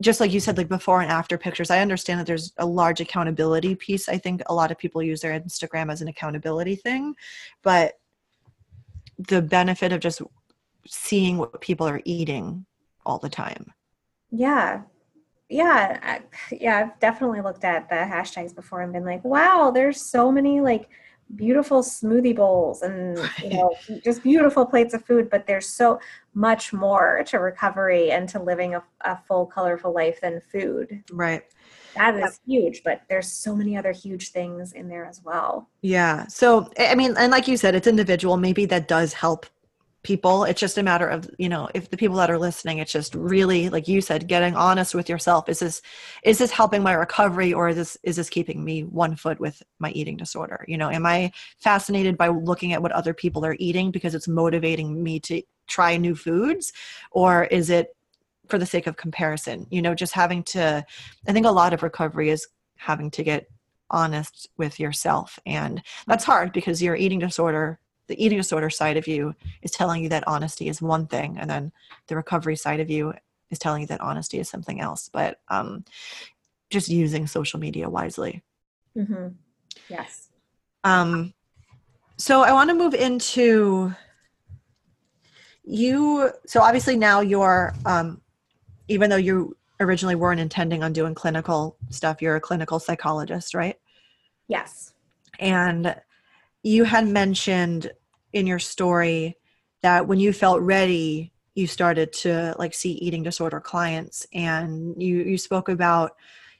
just like you said like before and after pictures. I understand that there's a large accountability piece. I think a lot of people use their instagram as an accountability thing. But the benefit of just seeing what people are eating all the time. Yeah. Yeah. I, yeah. I've definitely looked at the hashtags before and been like, wow, there's so many like beautiful smoothie bowls and, you know, just beautiful plates of food, but there's so much more to recovery and to living a, a full, colorful life than food. Right. That is huge, but there's so many other huge things in there as well. Yeah. So, I mean, and like you said, it's individual. Maybe that does help people. It's just a matter of you know if the people that are listening it's just really like you said getting honest with yourself. Is this is this helping my recovery or is this is this keeping me one foot with my eating disorder? You know am i fascinated by looking at what other people are eating because it's motivating me to try new foods? Or is it for the sake of comparison? You know just having to i think a lot of recovery is having to get honest with yourself. And that's hard because your eating disorder the eating disorder side of you is telling you that honesty is one thing and then the recovery side of you is telling you that honesty is something else but um, just using social media wisely mm-hmm. yes um, so i want to move into you so obviously now you're um, even though you originally weren't intending on doing clinical stuff. You're a clinical psychologist, right? Yes. And you had mentioned in your story that when you felt ready, you started to like see eating disorder clients and you you spoke about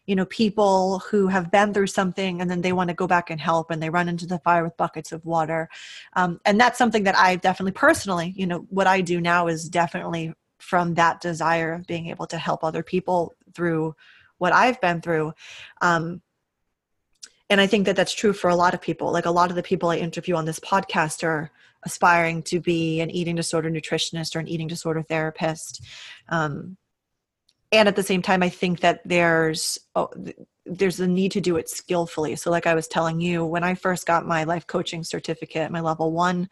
you know people who have been through something and then they want to go back and help and they run into the fire with buckets of water. Um, and that's something that i definitely personally you know what i do now is definitely from that desire of being able to help other people through what i've been through. Um, and i think that that's true for a lot of people. Like a lot of the people i interview on this podcast are aspiring to be an eating disorder nutritionist or an eating disorder therapist. Um, and at the same time i think that there's oh, there's a need to do it skillfully. So like i was telling you when i first got my life coaching certificate my level one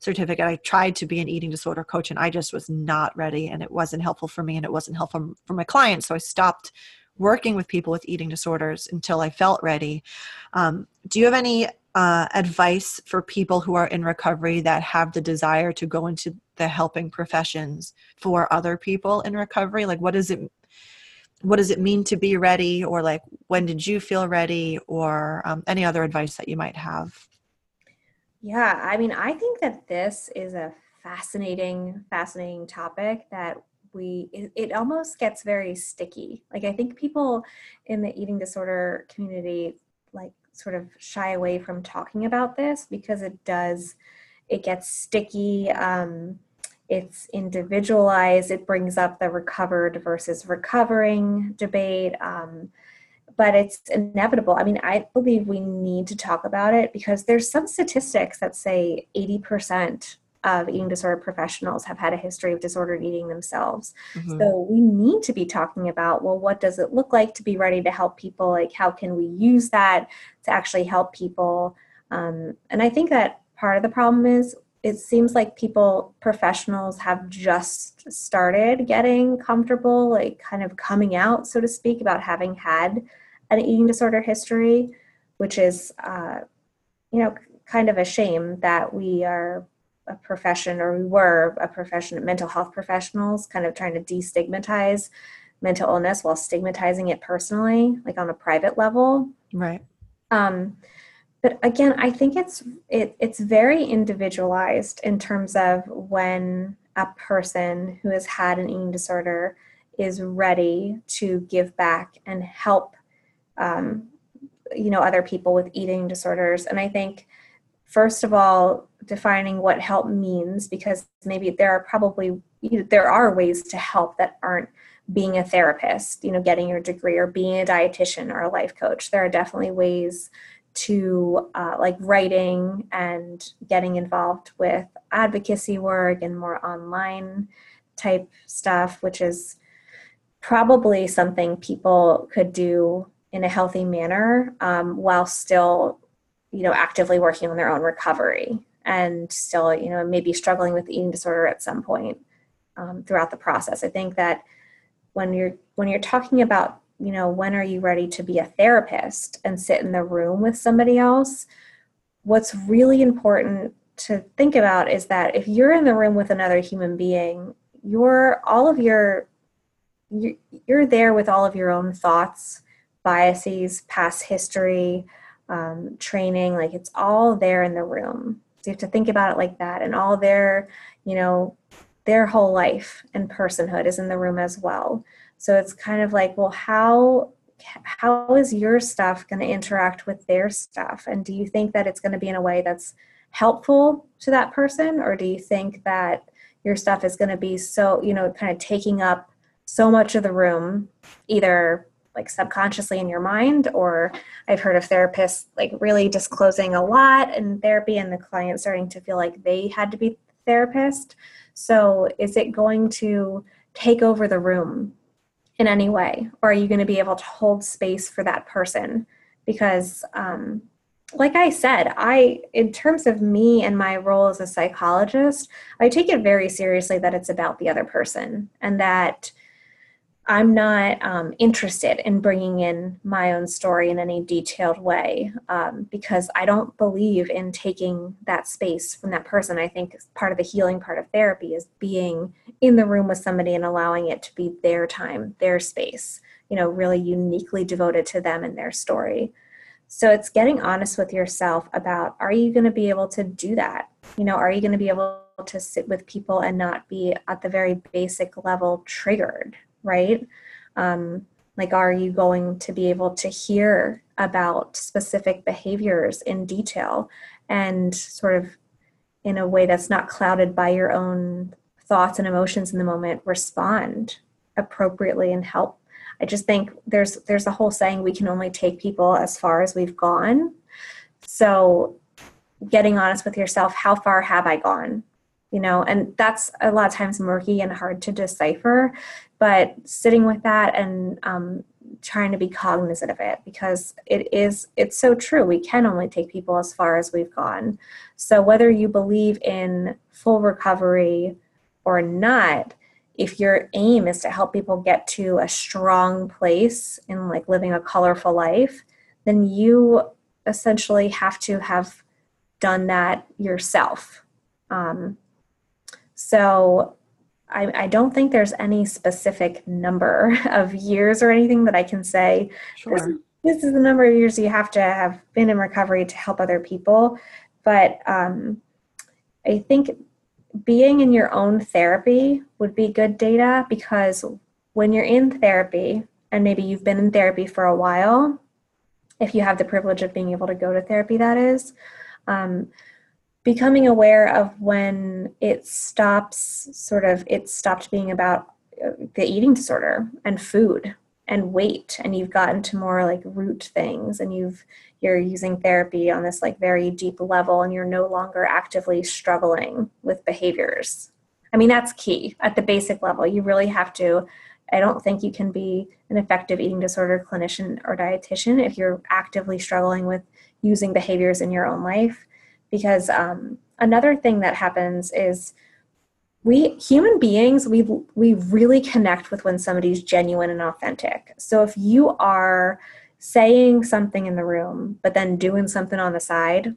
certificate i tried to be an eating disorder coach and i just was not ready and it wasn't helpful for me and it wasn't helpful for my clients. So i stopped working with people with eating disorders until i felt ready. Um, do you have any uh, advice for people who are in recovery that have the desire to go into the helping professions for other people in recovery? Like what does it what does it mean to be ready? Or like when did you feel ready? Or um, any other advice that you might have? Yeah i mean i think that this is a fascinating fascinating topic that we it, it almost gets very sticky. Like i think people in the eating disorder community like sort of shy away from talking about this because it does it gets sticky um, it's individualized it brings up the recovered versus recovering debate um, but it's inevitable. I mean i believe we need to talk about it because there's some statistics that say 80% of eating disorder professionals have had a history of disordered eating themselves. Mm-hmm. So we need to be talking about well, what does it look like to be ready to help people? Like, how can we use that to actually help people? Um, and I think that part of the problem is it seems like people, professionals, have just started getting comfortable, like kind of coming out, so to speak, about having had an eating disorder history, which is, uh, you know, kind of a shame that we are a profession or we were a profession mental health professionals kind of trying to destigmatize mental illness while stigmatizing it personally like on a private level. Right. Um, but again i think it's it, it's very individualized in terms of when a person who has had an eating disorder is ready to give back and help um, you know other people with eating disorders. And i think first of all defining what help means because maybe there are probably you know, there are ways to help that aren't being a therapist you know getting your degree or being a dietitian or a life coach. There are definitely ways to uh, like writing and getting involved with advocacy work and more online type stuff which is probably something people could do in a healthy manner um, while still you know actively working on their own recovery and still you know maybe struggling with eating disorder at some point um, throughout the process. I think that when you're when you're talking about you know when are you ready to be a therapist and sit in the room with somebody else what's really important to think about is that if you're in the room with another human being you're all of your you're, you're there with all of your own thoughts biases past history um, training like it's all there in the room. So you have to think about it like that and all their you know their whole life and personhood is in the room as well. So it's kind of like well how how is your stuff going to interact with their stuff? And do you think that it's going to be in a way that's helpful to that person? Or do you think that your stuff is going to be so you know kind of taking up so much of the room either like subconsciously in your mind or i've heard of therapists like really disclosing a lot in therapy and the client starting to feel like they had to be therapist. So is it going to take over the room in any way? Or are you going to be able to hold space for that person? Because um, like i said i in terms of me and my role as a psychologist i take it very seriously that it's about the other person and that I'm not um, interested in bringing in my own story in any detailed way um, because I don't believe in taking that space from that person. I think part of the healing part of therapy is being in the room with somebody and allowing it to be their time, their space, you know, really uniquely devoted to them and their story. So it's getting honest with yourself about are you going to be able to do that? You know, are you going to be able to sit with people and not be at the very basic level triggered? Right? Um, like, are you going to be able to hear about specific behaviors in detail and sort of in a way that's not clouded by your own thoughts and emotions in the moment respond appropriately and help? I just think there's there's a whole saying we can only take people as far as we've gone. So getting honest with yourself how far have i gone you know and that's a lot of times murky and hard to decipher but sitting with that and um, trying to be cognizant of it because it is it's so true. We can only take people as far as we've gone. So whether you believe in full recovery or not if your aim is to help people get to a strong place in like living a colorful life then you essentially have to have done that yourself. Um, so I, I, don't think there's any specific number of years or anything that I can say. Sure. This, this, is the number of years you have to have been in recovery to help other people. But um, I think being in your own therapy would be good data because when you're in therapy, and maybe you've been in therapy for a while, if you have the privilege of being able to go to therapy, that is. Um, becoming aware of when it stops sort of it stopped being about uh, the eating disorder and food and weight and you've gotten to more like root things and you've you're using therapy on this like very deep level and you're no longer actively struggling with behaviors. I mean that's key at the basic level. You really have to i don't think you can be an effective eating disorder clinician or dietitian if you're actively struggling with using behaviors in your own life because um, another thing that happens is we human beings we we really connect with when somebody's genuine and authentic. So if you are saying something in the room but then doing something on the side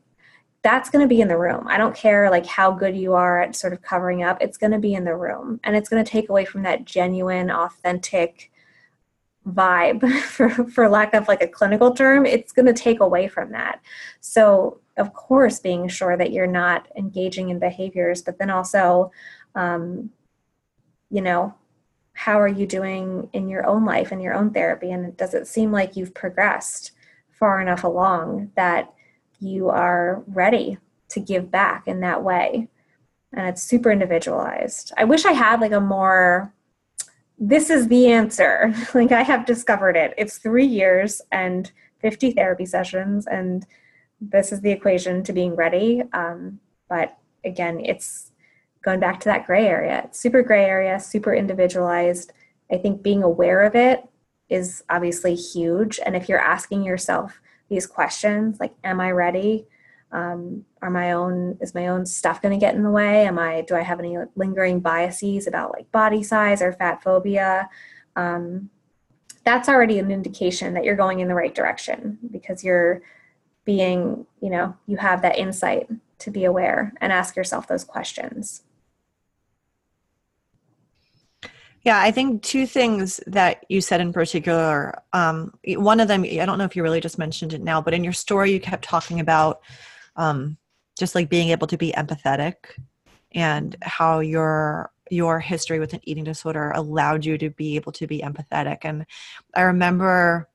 that's going to be in the room. I don't care like how good you are at sort of covering up it's going to be in the room. And it's going to take away from that genuine authentic vibe for for lack of like a clinical term it's going to take away from that. So of course being sure that you're not engaging in behaviors but then also um, you know how are you doing in your own life and your own therapy? And does it seem like you've progressed far enough along that you are ready to give back in that way? And it's super individualized. I wish i had like a more this is the answer. Like i have discovered it. It's three years and 50 therapy sessions and this is the equation to being ready. Um, but again, it's going back to that gray area. It's super gray area, super individualized. I think being aware of it is obviously huge. And if you're asking yourself these questions, like, am I ready? Um, are my own is my own stuff going to get in the way? Am I do I have any lingering biases about like body size or fat phobia? Um, that's already an indication that you're going in the right direction because you're being, you know, you have that insight to be aware and ask yourself those questions. Yeah, I think two things that you said in particular. Um, one of them, I don't know if you really just mentioned it now, but in your story, you kept talking about um, just like being able to be empathetic and how your your history with an eating disorder allowed you to be able to be empathetic. And I remember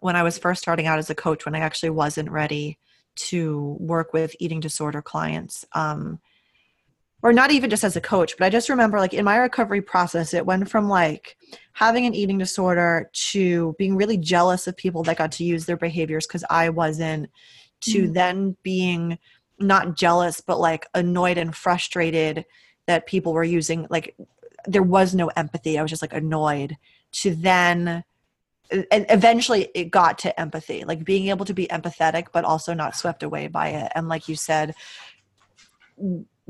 when I was first starting out as a coach, when I actually wasn't ready to work with eating disorder clients, um, or not even just as a coach, but I just remember like in my recovery process, it went from like having an eating disorder to being really jealous of people that got to use their behaviors because I wasn't, to mm-hmm. then being not jealous, but like annoyed and frustrated that people were using, like, there was no empathy. I was just like annoyed to then and eventually it got to empathy like being able to be empathetic but also not swept away by it and like you said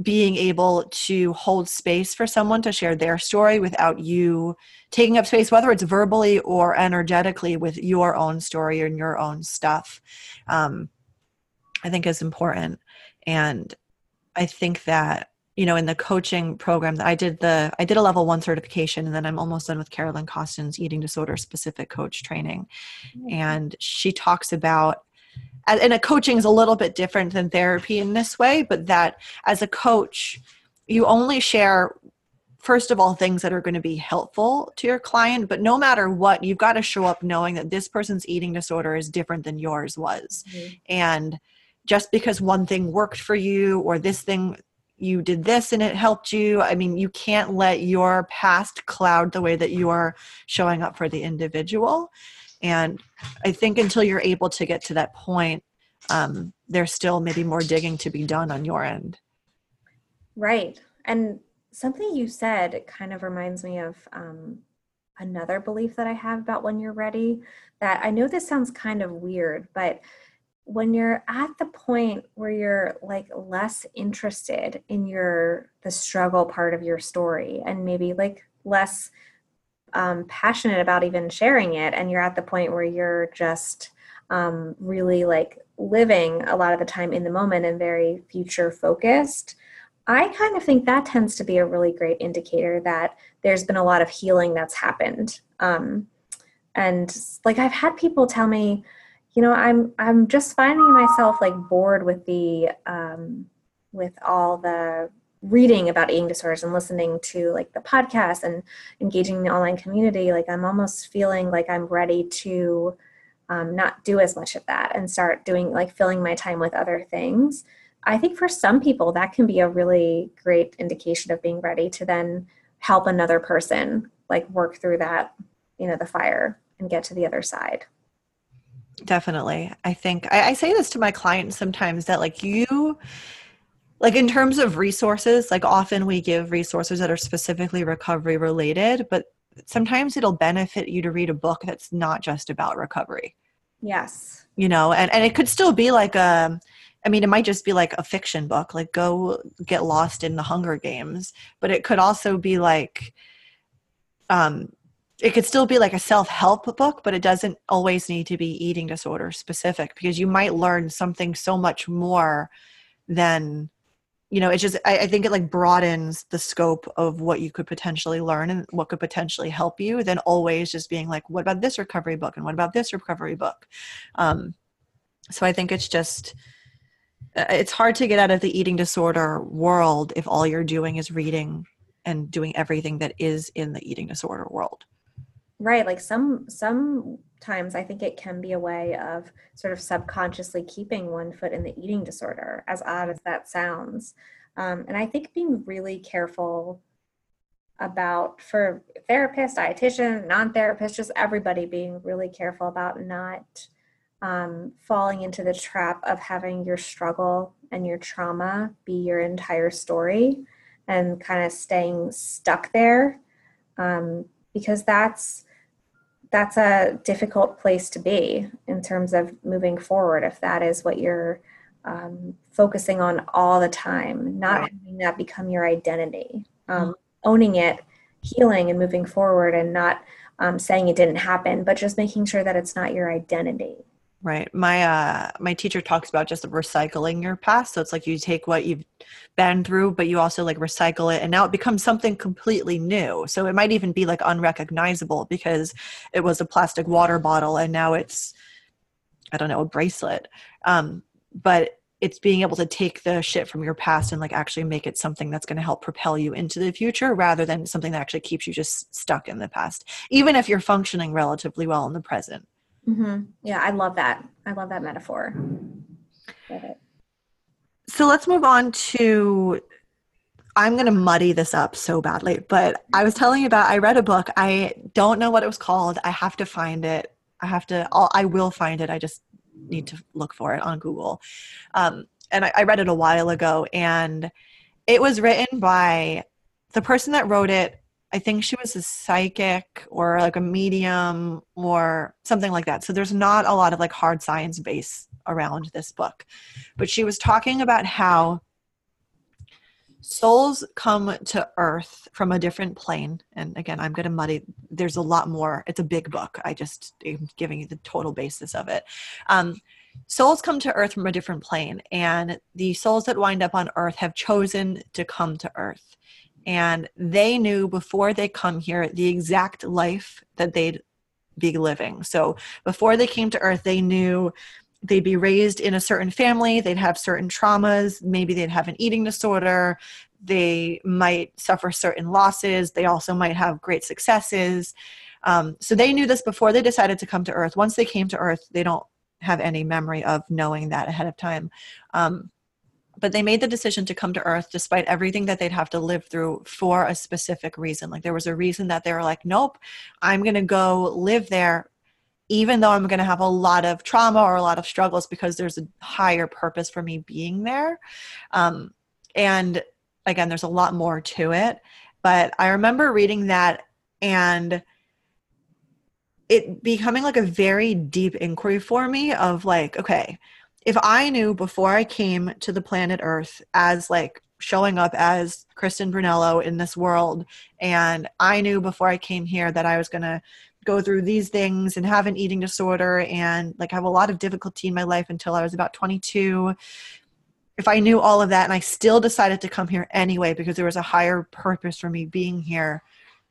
being able to hold space for someone to share their story without you taking up space, whether it's verbally or energetically, with your own story and your own stuff, um, I think is important. And I think that you know in the coaching program that i did the i did a level one certification and then i'm almost done with carolyn costin's eating disorder specific coach training mm-hmm. and she talks about and a coaching is a little bit different than therapy in this way but that as a coach you only share first of all things that are going to be helpful to your client but no matter what you've got to show up knowing that this person's eating disorder is different than yours was mm-hmm. and just because one thing worked for you or this thing you did this and it helped you i mean you can't let your past cloud the way that you are showing up for the individual and I think until you're able to get to that point, um, there's still maybe more digging to be done on your end. Right. And something you said kind of reminds me of um, another belief that I have about when you're ready. That I know this sounds kind of weird, but when you're at the point where you're like less interested in your the struggle part of your story and maybe like less um, passionate about even sharing it and you're at the point where you're just um, really like living a lot of the time in the moment and very future focused i kind of think that tends to be a really great indicator that there's been a lot of healing that's happened. Um, and like i've had people tell me you know i'm i'm just finding myself like bored with the um, with all the reading about eating disorders and listening to like the podcast and engaging in the online community. Like i'm almost feeling like i'm ready to um, not do as much of that and start doing like filling my time with other things. I think for some people that can be a really great indication of being ready to then help another person like work through that you know the fire and get to the other side definitely. I think I, I say this to my clients sometimes that like you like in terms of resources like often we give resources that are specifically recovery related but sometimes it'll benefit you to read a book that's not just about recovery. Yes. You know and, and it could still be like a i mean it might just be like a fiction book like go get lost in the hunger games but it could also be like um it could still be like a self-help book but it doesn't always need to be eating disorder specific because you might learn something so much more than you know, it just I, I, think it like broadens the scope of what you could potentially learn and what could potentially help you than always just being like, what about this recovery book and what about this recovery book? Um, so I think it's just uh, it's hard to get out of the eating disorder world if all you're doing is reading and doing everything that is in the eating disorder world. Right. Like some sometimes I think it can be a way of sort of subconsciously keeping one foot in the eating disorder, as odd as that sounds. Um, and I think being really careful about, for therapists, dietitian, non therapists, just everybody being really careful about not um, falling into the trap of having your struggle and your trauma be your entire story and kind of staying stuck there. Um, because that's that's a difficult place to be in terms of moving forward if that is what you're um, focusing on all the time not right. having that become your identity um, mm-hmm. owning it healing and moving forward and not um, saying it didn't happen but just making sure that it's not your identity Right. My uh my teacher talks about just recycling your past. So it's like you take what you've been through, but you also like recycle it and now it becomes something completely new. So it might even be like unrecognizable because it was a plastic water bottle and now it's I don't know, a bracelet. Um but it's being able to take the shit from your past and like actually make it something that's going to help propel you into the future rather than something that actually keeps you just stuck in the past even if you're functioning relatively well in the present Mm-hmm. Yeah, I love that. I love that metaphor. So let's move on to. I'm going to muddy this up so badly, but I was telling you about. I read a book. I don't know what it was called. I have to find it. I have to. I'll, I will find it. I just need to look for it on Google. Um, and I, I read it a while ago, and it was written by the person that wrote it I think she was a psychic or like a medium or something like that. So there's not a lot of like hard science base around this book. But she was talking about how souls come to earth from a different plane. And again i'm going to muddy there's a lot more. It's a big book. I just am giving you the total basis of it. Um, souls come to earth from a different plane. And the souls that wind up on earth have chosen to come to earth and they knew before they come here the exact life that they'd be living. So before they came to earth they knew they'd be raised in a certain family they'd have certain traumas maybe they'd have an eating disorder they might suffer certain losses they also might have great successes. Um, so they knew this before they decided to come to earth. Once they came to earth they don't have any memory of knowing that ahead of time. Um, but they made the decision to come to earth despite everything that they'd have to live through for a specific reason like there was a reason that they were like nope i'm going to go live there even though I'm going to have a lot of trauma or a lot of struggles because there's a higher purpose for me being there. Um, and again, there's a lot more to it. But I remember reading that and it becoming like a very deep inquiry for me of like, okay, if I knew before I came to the planet Earth as like showing up as Kristen Brunello in this world, and I knew before I came here that I was going to go through these things and have an eating disorder and like have a lot of difficulty in my life until I was about 22 if I knew all of that and I still decided to come here anyway because there was a higher purpose for me being here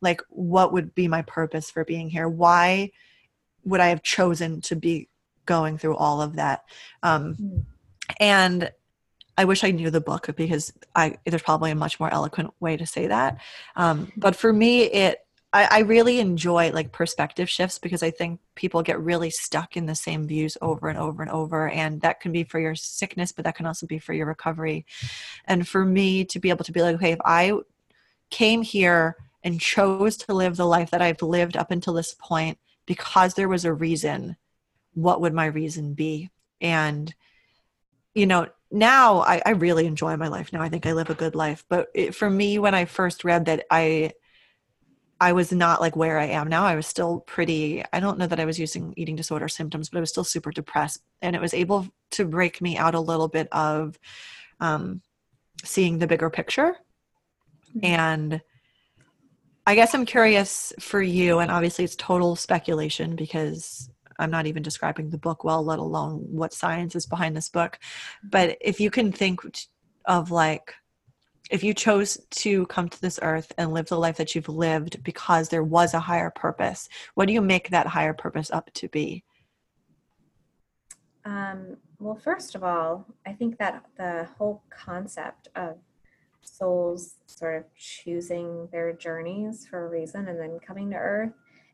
like what would be my purpose for being here? Why would I have chosen to be going through all of that um, mm-hmm. and I wish I knew the book because I there's probably a much more eloquent way to say that. Um, but for me, it I, I really enjoy like perspective shifts because I think people get really stuck in the same views over and over and over. And that can be for your sickness, but that can also be for your recovery. And for me to be able to be like, okay, if I came here and chose to live the life that I've lived up until this point because there was a reason, what would my reason be? And, you know, now I, I really enjoy my life now. I think I live a good life. But it, for me, when I first read that, I I was not like where I am now. I was still pretty, I don't know that I was using eating disorder symptoms, but I was still super depressed. And it was able to break me out a little bit of um, seeing the bigger picture. Mm-hmm. And I guess I'm curious for you, and obviously it's total speculation because I'm not even describing the book well, let alone what science is behind this book. But if you can think of like, if you chose to come to this earth and live the life that you've lived because there was a higher purpose, what do you make that higher purpose up to be? Um, well, first of all, I think that the whole concept of souls sort of choosing their journeys for a reason and then coming to earth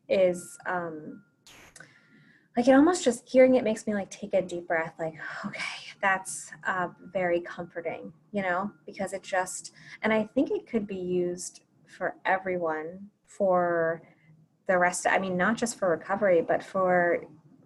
is um, like it almost just hearing it makes me like take a deep breath like okay that's uh, very comforting you know? Because it just and i think it could be used for everyone for the rest i mean not just for recovery but for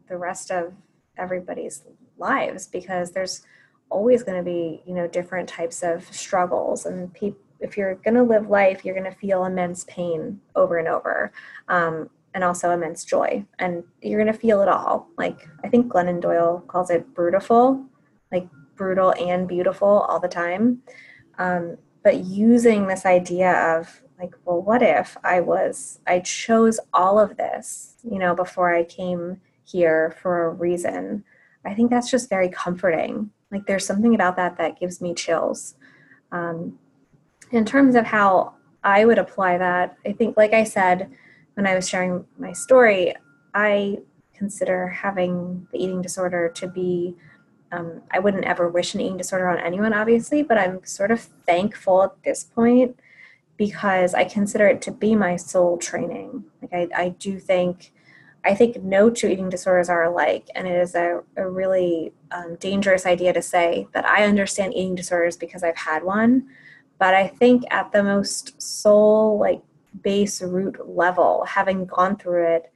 the rest of everybody's lives because there's always going to be you know different types of struggles and people if you're going to live life you're going to feel immense pain over and over. Um, and also immense joy. And you're going to feel it all. Like, I think Glennon Doyle calls it brutal, like brutal and beautiful all the time. Um, but using this idea of, like, well, what if I was, I chose all of this, you know, before I came here for a reason. I think that's just very comforting. Like, there's something about that that gives me chills. Um, in terms of how I would apply that, I think, like I said, when I was sharing my story, I consider having the eating disorder to be um, I wouldn't ever wish an eating disorder on anyone, obviously, but I'm sort of thankful at this point because I consider it to be my soul training. Like I, I do think, I think no two eating disorders are alike, and it is a, a really um, dangerous idea to say that I understand eating disorders because I've had one. But I think at the most soul, like base root level, having gone through it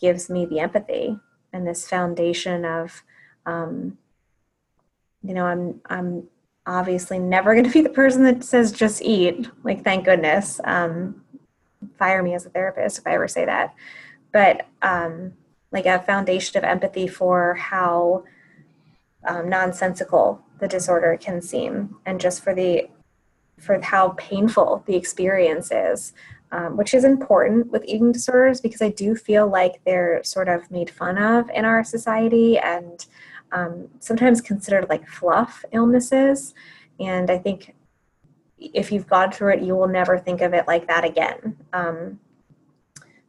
gives me the empathy and this foundation of, um, you know, I'm I'm obviously never going to be the person that says just eat. Like, thank goodness. Um, fire me as a therapist if I ever say that. But um, like a foundation of empathy for how um, nonsensical the disorder can seem, and just for the for how painful the experience is, um, which is important with eating disorders because I do feel like they're sort of made fun of in our society and um, sometimes considered like fluff illnesses. And I think if you've gone through it, you will never think of it like that again. Um,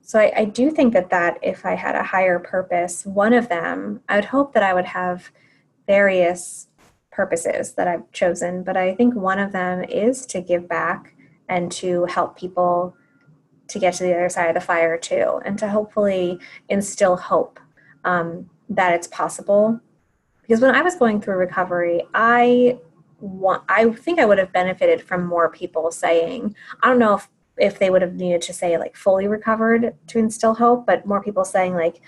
so I, I, do think that that if I had a higher purpose, one of them, I would hope that I would have various purposes that I've chosen, but I think one of them is to give back and to help people to get to the other side of the fire too, and to hopefully instill hope um, that it's possible. Because when I was going through recovery, I want, I think I would have benefited from more people saying, I don't know if if they would have needed to say like fully recovered to instill hope, but more people saying like,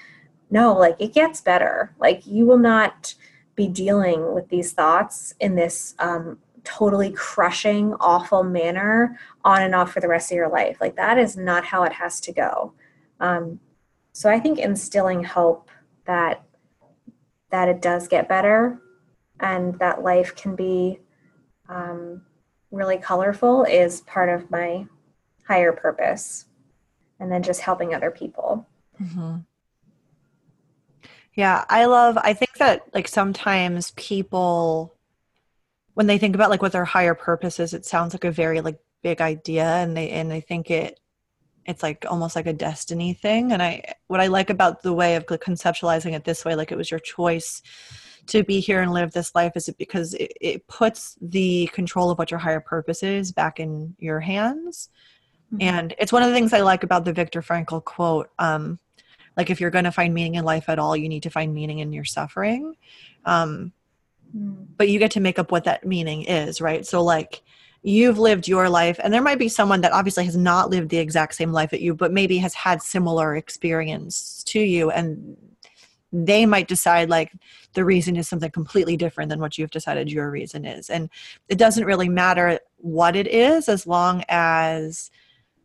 no, like it gets better. Like you will not be dealing with these thoughts in this um, totally crushing, awful manner on and off for the rest of your life. Like that is not how it has to go. Um, so I think instilling hope that that it does get better and that life can be um, really colorful is part of my higher purpose and then just helping other people mm-hmm. yeah i love i think that like sometimes people when they think about like what their higher purpose is it sounds like a very like big idea and they and they think it it's like almost like a destiny thing and i what i like about the way of conceptualizing it this way like it was your choice to be here and live this life is it because it, it puts the control of what your higher purpose is back in your hands Mm-hmm. And it's one of the things I like about the Viktor Frankl quote. Um, like, if you're going to find meaning in life at all, you need to find meaning in your suffering. Um, mm. But you get to make up what that meaning is, right? So, like, you've lived your life, and there might be someone that obviously has not lived the exact same life at you, but maybe has had similar experience to you. And they might decide like the reason is something completely different than what you've decided your reason is. And it doesn't really matter what it is as long as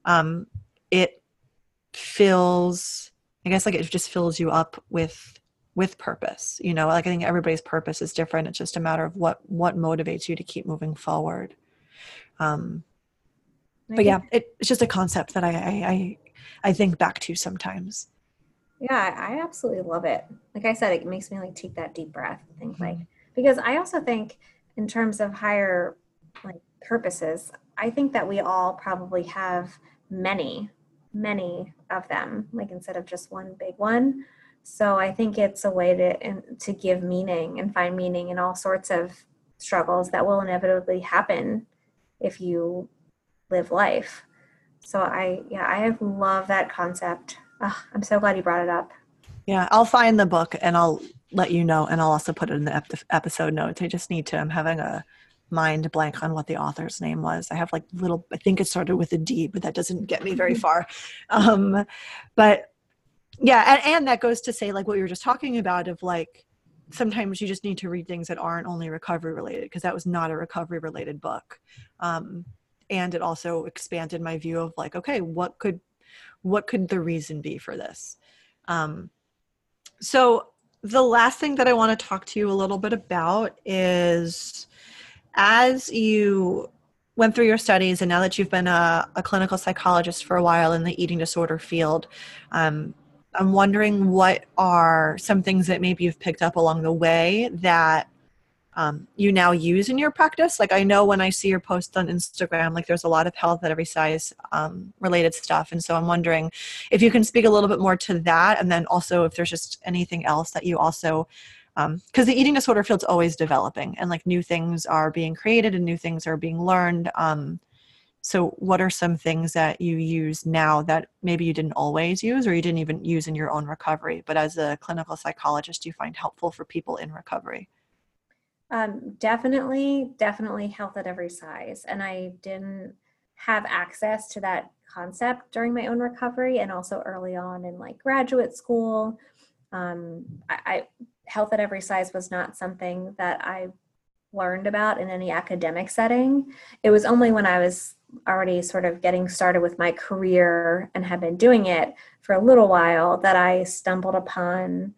um, it fills i guess like it just fills you up with with purpose you know like i think everybody's purpose is different it's just a matter of what what motivates you to keep moving forward um but yeah it, it's just a concept that I, I i i think back to sometimes yeah i absolutely love it like i said it makes me like take that deep breath and think mm-hmm. like because i also think in terms of higher like purposes i think that we all probably have many, many of them, like instead of just one big one. So I think it's a way to to give meaning and find meaning in all sorts of struggles that will inevitably happen if you live life. So I yeah, I love that concept. Oh, I'm so glad you brought it up. Yeah, I'll find the book and I'll let you know and I'll also put it in the episode notes. I just need to I'm having a mind blank on what the author's name was. I have like little, I think it started with a D, but that doesn't get me very far. Um, but yeah, and, and that goes to say like what you were just talking about of like sometimes you just need to read things that aren't only recovery related because that was not a recovery related book. Um, and it also expanded my view of like, okay, what could what could the reason be for this? Um, so the last thing that I want to talk to you a little bit about is as you went through your studies and now that you've been a, a clinical psychologist for a while in the eating disorder field um, i'm wondering what are some things that maybe you've picked up along the way that um, you now use in your practice? Like i know when i see your posts on instagram like there's a lot of health at every size um, related stuff. And so i'm wondering if you can speak a little bit more to that. And then also if there's just anything else that you also because um, the eating disorder field's always developing and like new things are being created and new things are being learned. Um, so what are some things that you use now that maybe you didn't always use or you didn't even use in your own recovery but as a clinical psychologist you find helpful for people in recovery um, definitely definitely health at every size and i didn't have access to that concept during my own recovery and also early on in like graduate school um, I, I, health at every size was not something that I learned about in any academic setting. It was only when I was already sort of getting started with my career and had been doing it for a little while that I stumbled upon.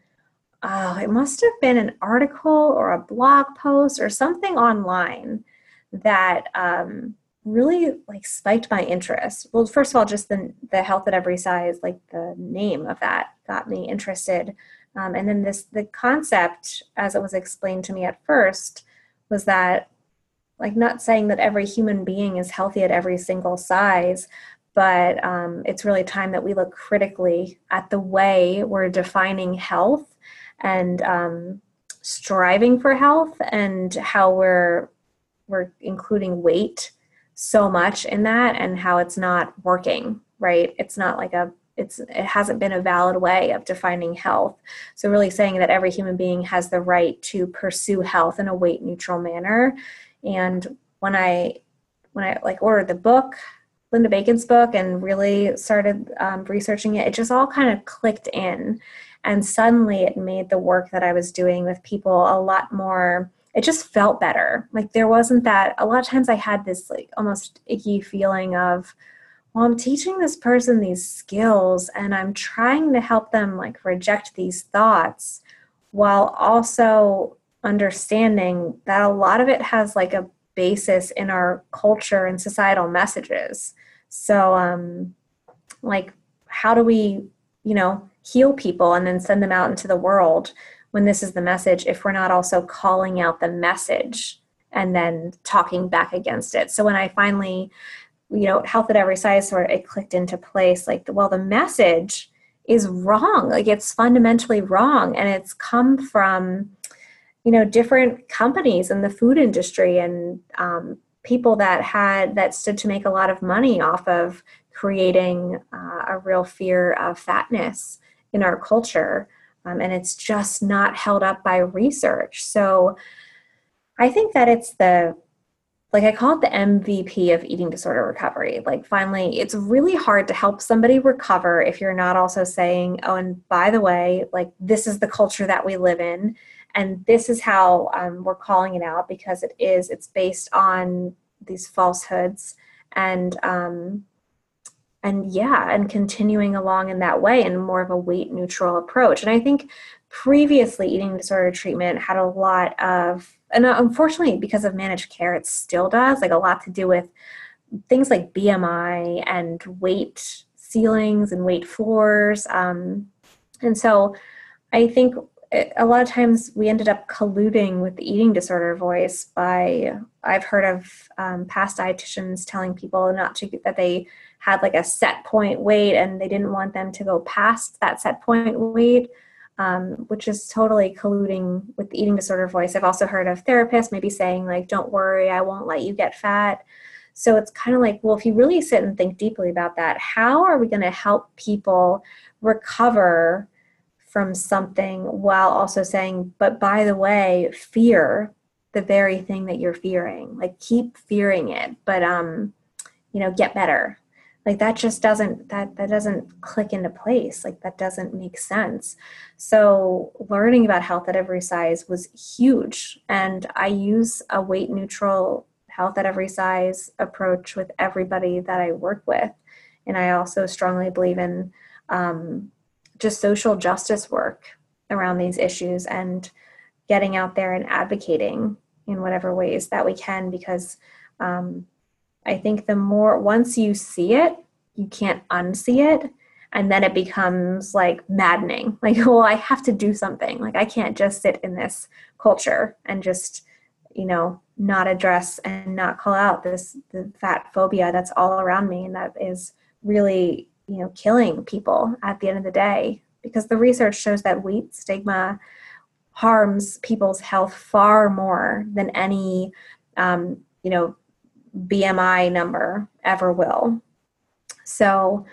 Oh, it must have been an article or a blog post or something online that um, really like spiked my interest. Well, first of all, just the the health at every size, like the name of that, got me interested. Um, and then this the concept, as it was explained to me at first, was that like not saying that every human being is healthy at every single size, but um, it's really time that we look critically at the way we're defining health and um, striving for health and how we're we're including weight so much in that and how it's not working right? It's not like a it's it hasn't been a valid way of defining health. So really saying that every human being has the right to pursue health in a weight neutral manner and when i when i like ordered the book linda bacon's book and really started um, researching it it just all kind of clicked in and suddenly it made the work that i was doing with people a lot more it just felt better. Like there wasn't that a lot of times I had this like almost icky feeling of well I'm teaching this person these skills and I'm trying to help them like reject these thoughts while also understanding that a lot of it has like a basis in our culture and societal messages. So um like how do we, you know, heal people and then send them out into the world when this is the message if we're not also calling out the message and then talking back against it. So when I finally, you know, health at every size sort of it clicked into place, like, well, the message is wrong. Like it's fundamentally wrong. And it's come from, you know, different companies in the food industry and um, people that had that stood to make a lot of money off of creating uh, a real fear of fatness in our culture um, and it's just not held up by research. So I think that it's the like I call it the MVP of eating disorder recovery. Like, finally, it's really hard to help somebody recover if you're not also saying, oh, and by the way, like, this is the culture that we live in. And this is how um, we're calling it out because it is, it's based on these falsehoods. And um, and yeah and continuing along in that way and more of a weight neutral approach and i think previously eating disorder treatment had a lot of and unfortunately because of managed care it still does like a lot to do with things like bmi and weight ceilings and weight floors um, and so i think a lot of times we ended up colluding with the eating disorder voice by i've heard of um, past dietitians telling people not to that they had like a set point weight and they didn't want them to go past that set point weight um, which is totally colluding with the eating disorder voice. I've also heard of therapists maybe saying like don't worry i won't let you get fat. So it's kind of like well if you really sit and think deeply about that how are we going to help people recover from something while also saying but by the way fear the very thing that you're fearing. Like keep fearing it but um you know get better. Like that just doesn't that that doesn't click into place. Like that doesn't make sense. So learning about health at every size was huge and i use a weight neutral health at every size approach with everybody that i work with and i also strongly believe in um, just social justice work around these issues and getting out there and advocating in whatever ways that we can because um, I think the more once you see it, you can't unsee it. And then it becomes like maddening. Like, well, I have to do something. Like, I can't just sit in this culture and just, you know, not address and not call out this the fat phobia that's all around me and that is really, you know, killing people at the end of the day. Because the research shows that weight stigma harms people's health far more than any, um, you know, BMI number ever will. So,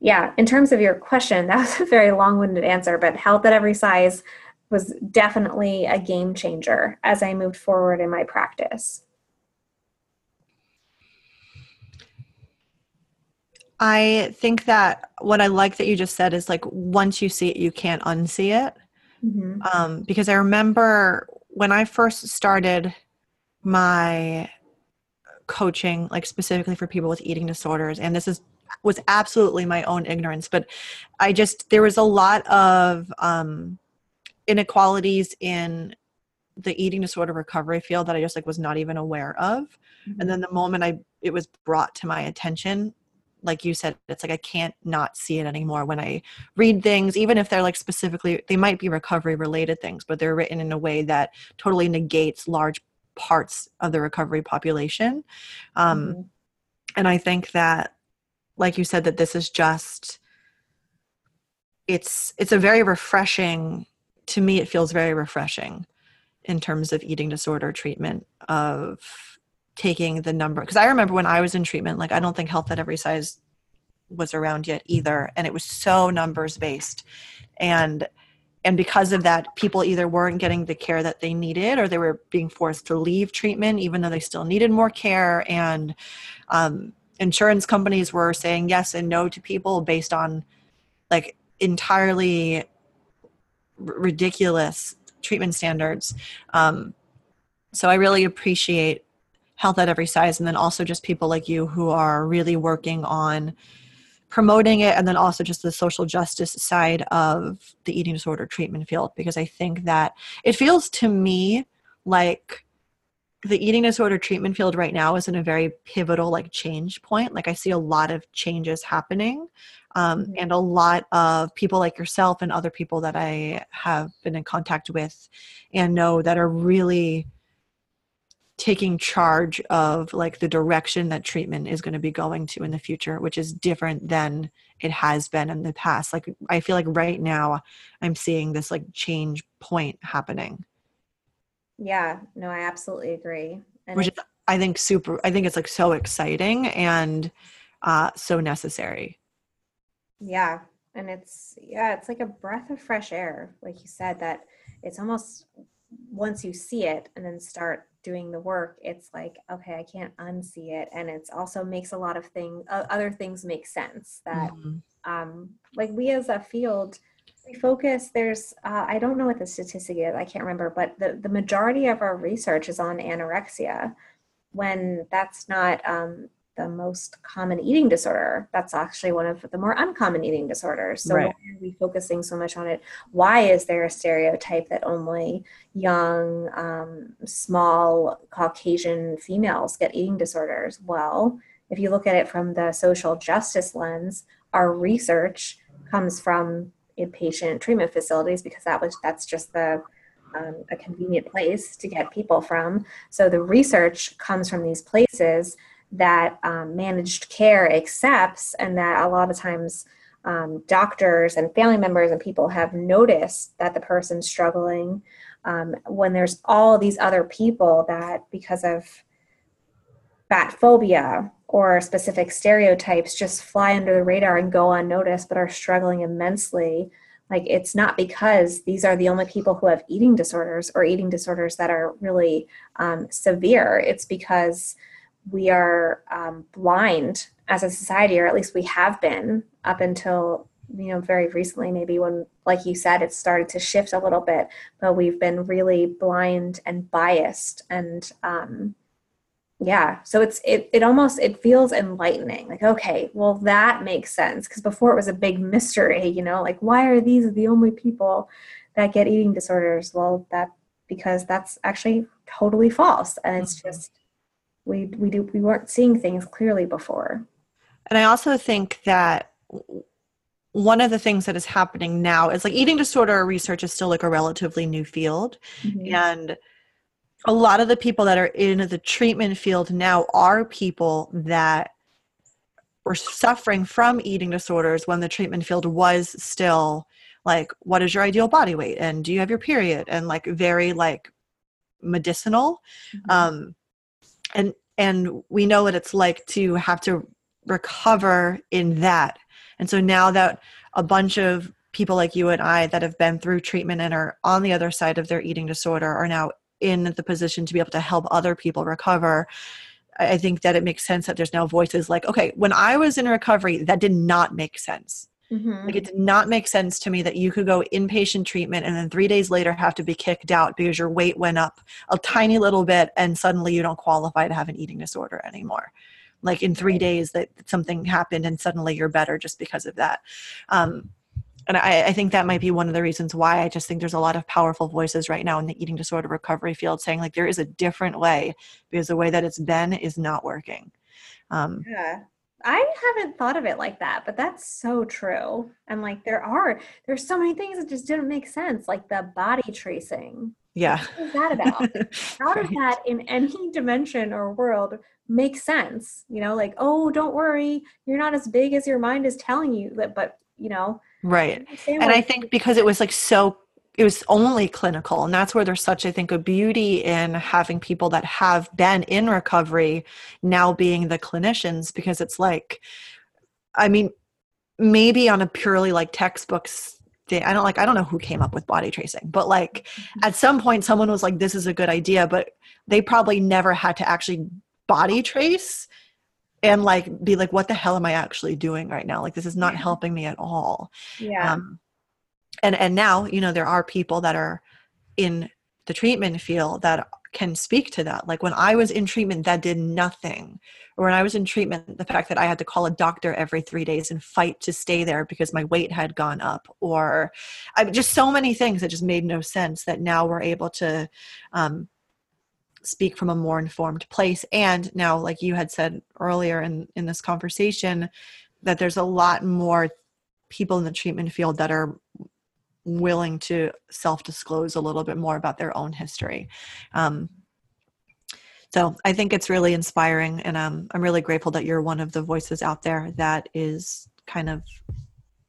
yeah, in terms of your question, that was a very long winded answer, but health at every size was definitely a game changer as I moved forward in my practice. I think that what I like that you just said is like once you see it, you can't unsee it. Mm-hmm. Um, because I remember when I first started my coaching like specifically for people with eating disorders and this is was absolutely my own ignorance but i just there was a lot of um inequalities in the eating disorder recovery field that I just like was not even aware of. Mm-hmm. And then the moment I it was brought to my attention, like you said, it's like I can't not see it anymore when I read things, even if they're like specifically they might be recovery related things, but they're written in a way that totally negates large parts of the recovery population. Um, Mhm. and I think that, like you said, that this is just it's it's a very refreshing to me it feels very refreshing in terms of eating disorder treatment of taking the number because i remember when i was in treatment like i don't think health at every size was around yet either and it was so numbers based. And and because of that people either weren't getting the care that they needed or they were being forced to leave treatment even though they still needed more care. And um, insurance companies were saying yes and no to people based on like entirely r- ridiculous treatment standards. Um, so i really appreciate health at every size and then also just people like you who are really working on promoting it and then also just the social justice side of the eating disorder treatment field because i think that it feels to me like the eating disorder treatment field right now is in a very pivotal like change point like i see a lot of changes happening um, Mhm. and a lot of people like yourself and other people that i have been in contact with and know that are really taking charge of like the direction that treatment is going to be going to in the future which is different than it has been in the past like i feel like right now i'm seeing this like change point happening Yeah, no, I absolutely agree. And which is i think super i think it's like so exciting and uh so necessary yeah, and it's yeah, it's like a breath of fresh air, like you said. That it's almost once you see it and then start doing the work, it's like okay, I can't unsee it, and it's also makes a lot of things, uh, other things make sense. That Mhm. um, like we as a field we focus there's uh, i don't know what the statistic is i can't remember but the, the majority of our research is on anorexia when that's not um, the most common eating disorder that's actually one of the more uncommon eating disorders so Right. why are we focusing so much on it why is there a stereotype that only young um, small caucasian females get eating disorders well if you look at it from the social justice lens our research comes from inpatient treatment facilities because that was that's just the um, a convenient place to get people from. So the research comes from these places that um, managed care accepts, and that a lot of times um, doctors and family members and people have noticed that the person's struggling um, when there's all these other people that because of fat phobia or specific stereotypes just fly under the radar and go unnoticed but are struggling immensely like it's not because these are the only people who have eating disorders or eating disorders that are really um, severe. It's because we are um, blind as a society or at least we have been up until you know very recently maybe when like you said it started to shift a little bit but we've been really blind and biased and um, yeah so it's it, it almost it feels enlightening like okay well that makes sense because before it was a big mystery you know like why are these the only people that get eating disorders well that because that's actually totally false and it's Mhm. just we we do we weren't seeing things clearly before And I also think that one of the things that is happening now is like eating disorder research is still like a relatively new field. And a lot of the people that are in the treatment field now are people that were suffering from eating disorders when the treatment field was still like, what is your ideal body weight? And do you have your period? And like very like medicinal Mhm. um, and and we know what it's like to have to recover in that. And so now that a bunch of people like you and i that have been through treatment and are on the other side of their eating disorder are now in the position to be able to help other people recover i think that it makes sense that there's now voices like okay when i was in recovery that did not make sense Mhm. like it did not make sense to me that you could go inpatient treatment and then three days later have to be kicked out because your weight went up a tiny little bit and suddenly you don't qualify to have an eating disorder anymore. Like in three days that something happened and suddenly you're better just because of that. Um, and I, I, think that might be one of the reasons why I just think there's a lot of powerful voices right now in the eating disorder recovery field saying like there is a different way because the way that it's been is not working. Um, yeah. I haven't thought of it like that, but that's so true. And like there are there's so many things that just didn't make sense, like the body tracing. Yeah. What is that about? How does that in any dimension or world make sense? You know, like, oh, don't worry, you're not as big as your mind is telling you that, but you know, Right. And I think because it was like so it was only clinical and that's where there's such i think a beauty in having people that have been in recovery now being the clinicians because it's like i mean maybe on a purely like textbooks thing i don't like i don't know who came up with body tracing but like mm-hmm. at some point someone was like this is a good idea but they probably never had to actually body trace and like be like what the hell am i actually doing right now? Like this is not helping me at all. Yeah. Um, and and now you know there are people that are in the treatment field that can speak to that. Like when i was in treatment that did nothing. Or when i was in treatment the fact that i had to call a doctor every three days and fight to stay there because my weight had gone up or I, just so many things that just made no sense that now we're able to um, speak from a more informed place. And now like you had said earlier in in this conversation that there's a lot more people in the treatment field that are willing to self disclose a little bit more about their own history um, so i think it's really inspiring and um, i'm really grateful that you're one of the voices out there that is kind of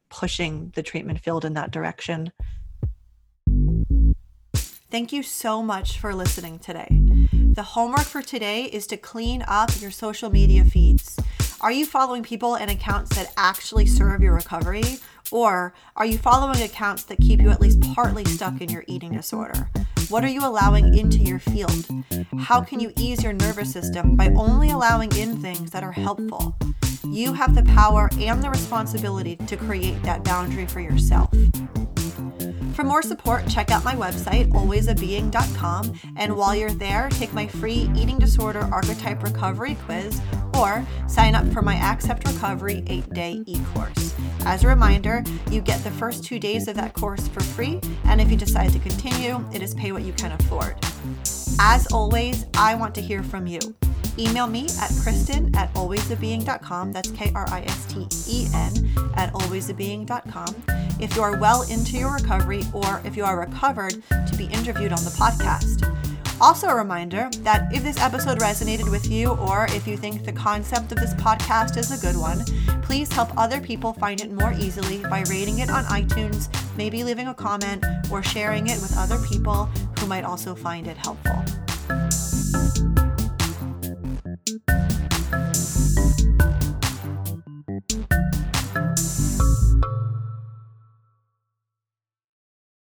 pushing the treatment field in that direction Thank you so much for listening today. The homework for today is to clean up your social media feeds. Are you following people and accounts that actually serve your recovery? Or are you following accounts that keep you at least partly stuck in your eating disorder? What are you allowing into your field? How can you ease your nervous system by only allowing in things that are helpful? You have the power and the responsibility to create that boundary for yourself. For more support, check out my website, alwaysabeing.com, and while you're there, take my free eating disorder archetype recovery quiz or sign up for my Accept Recovery 8 day e course. As a reminder, you get the first two days of that course for free, and if you decide to continue, it is pay what you can afford. As always, I want to hear from you. Email me at Kristen at alwaysabeing.com. That's K R I S T E N at alwaysabeing.com. If you are well into your recovery or if you are recovered to be interviewed on the podcast. Also, a reminder that if this episode resonated with you or if you think the concept of this podcast is a good one, please help other people find it more easily by rating it on iTunes, maybe leaving a comment, or sharing it with other people who might also find it helpful.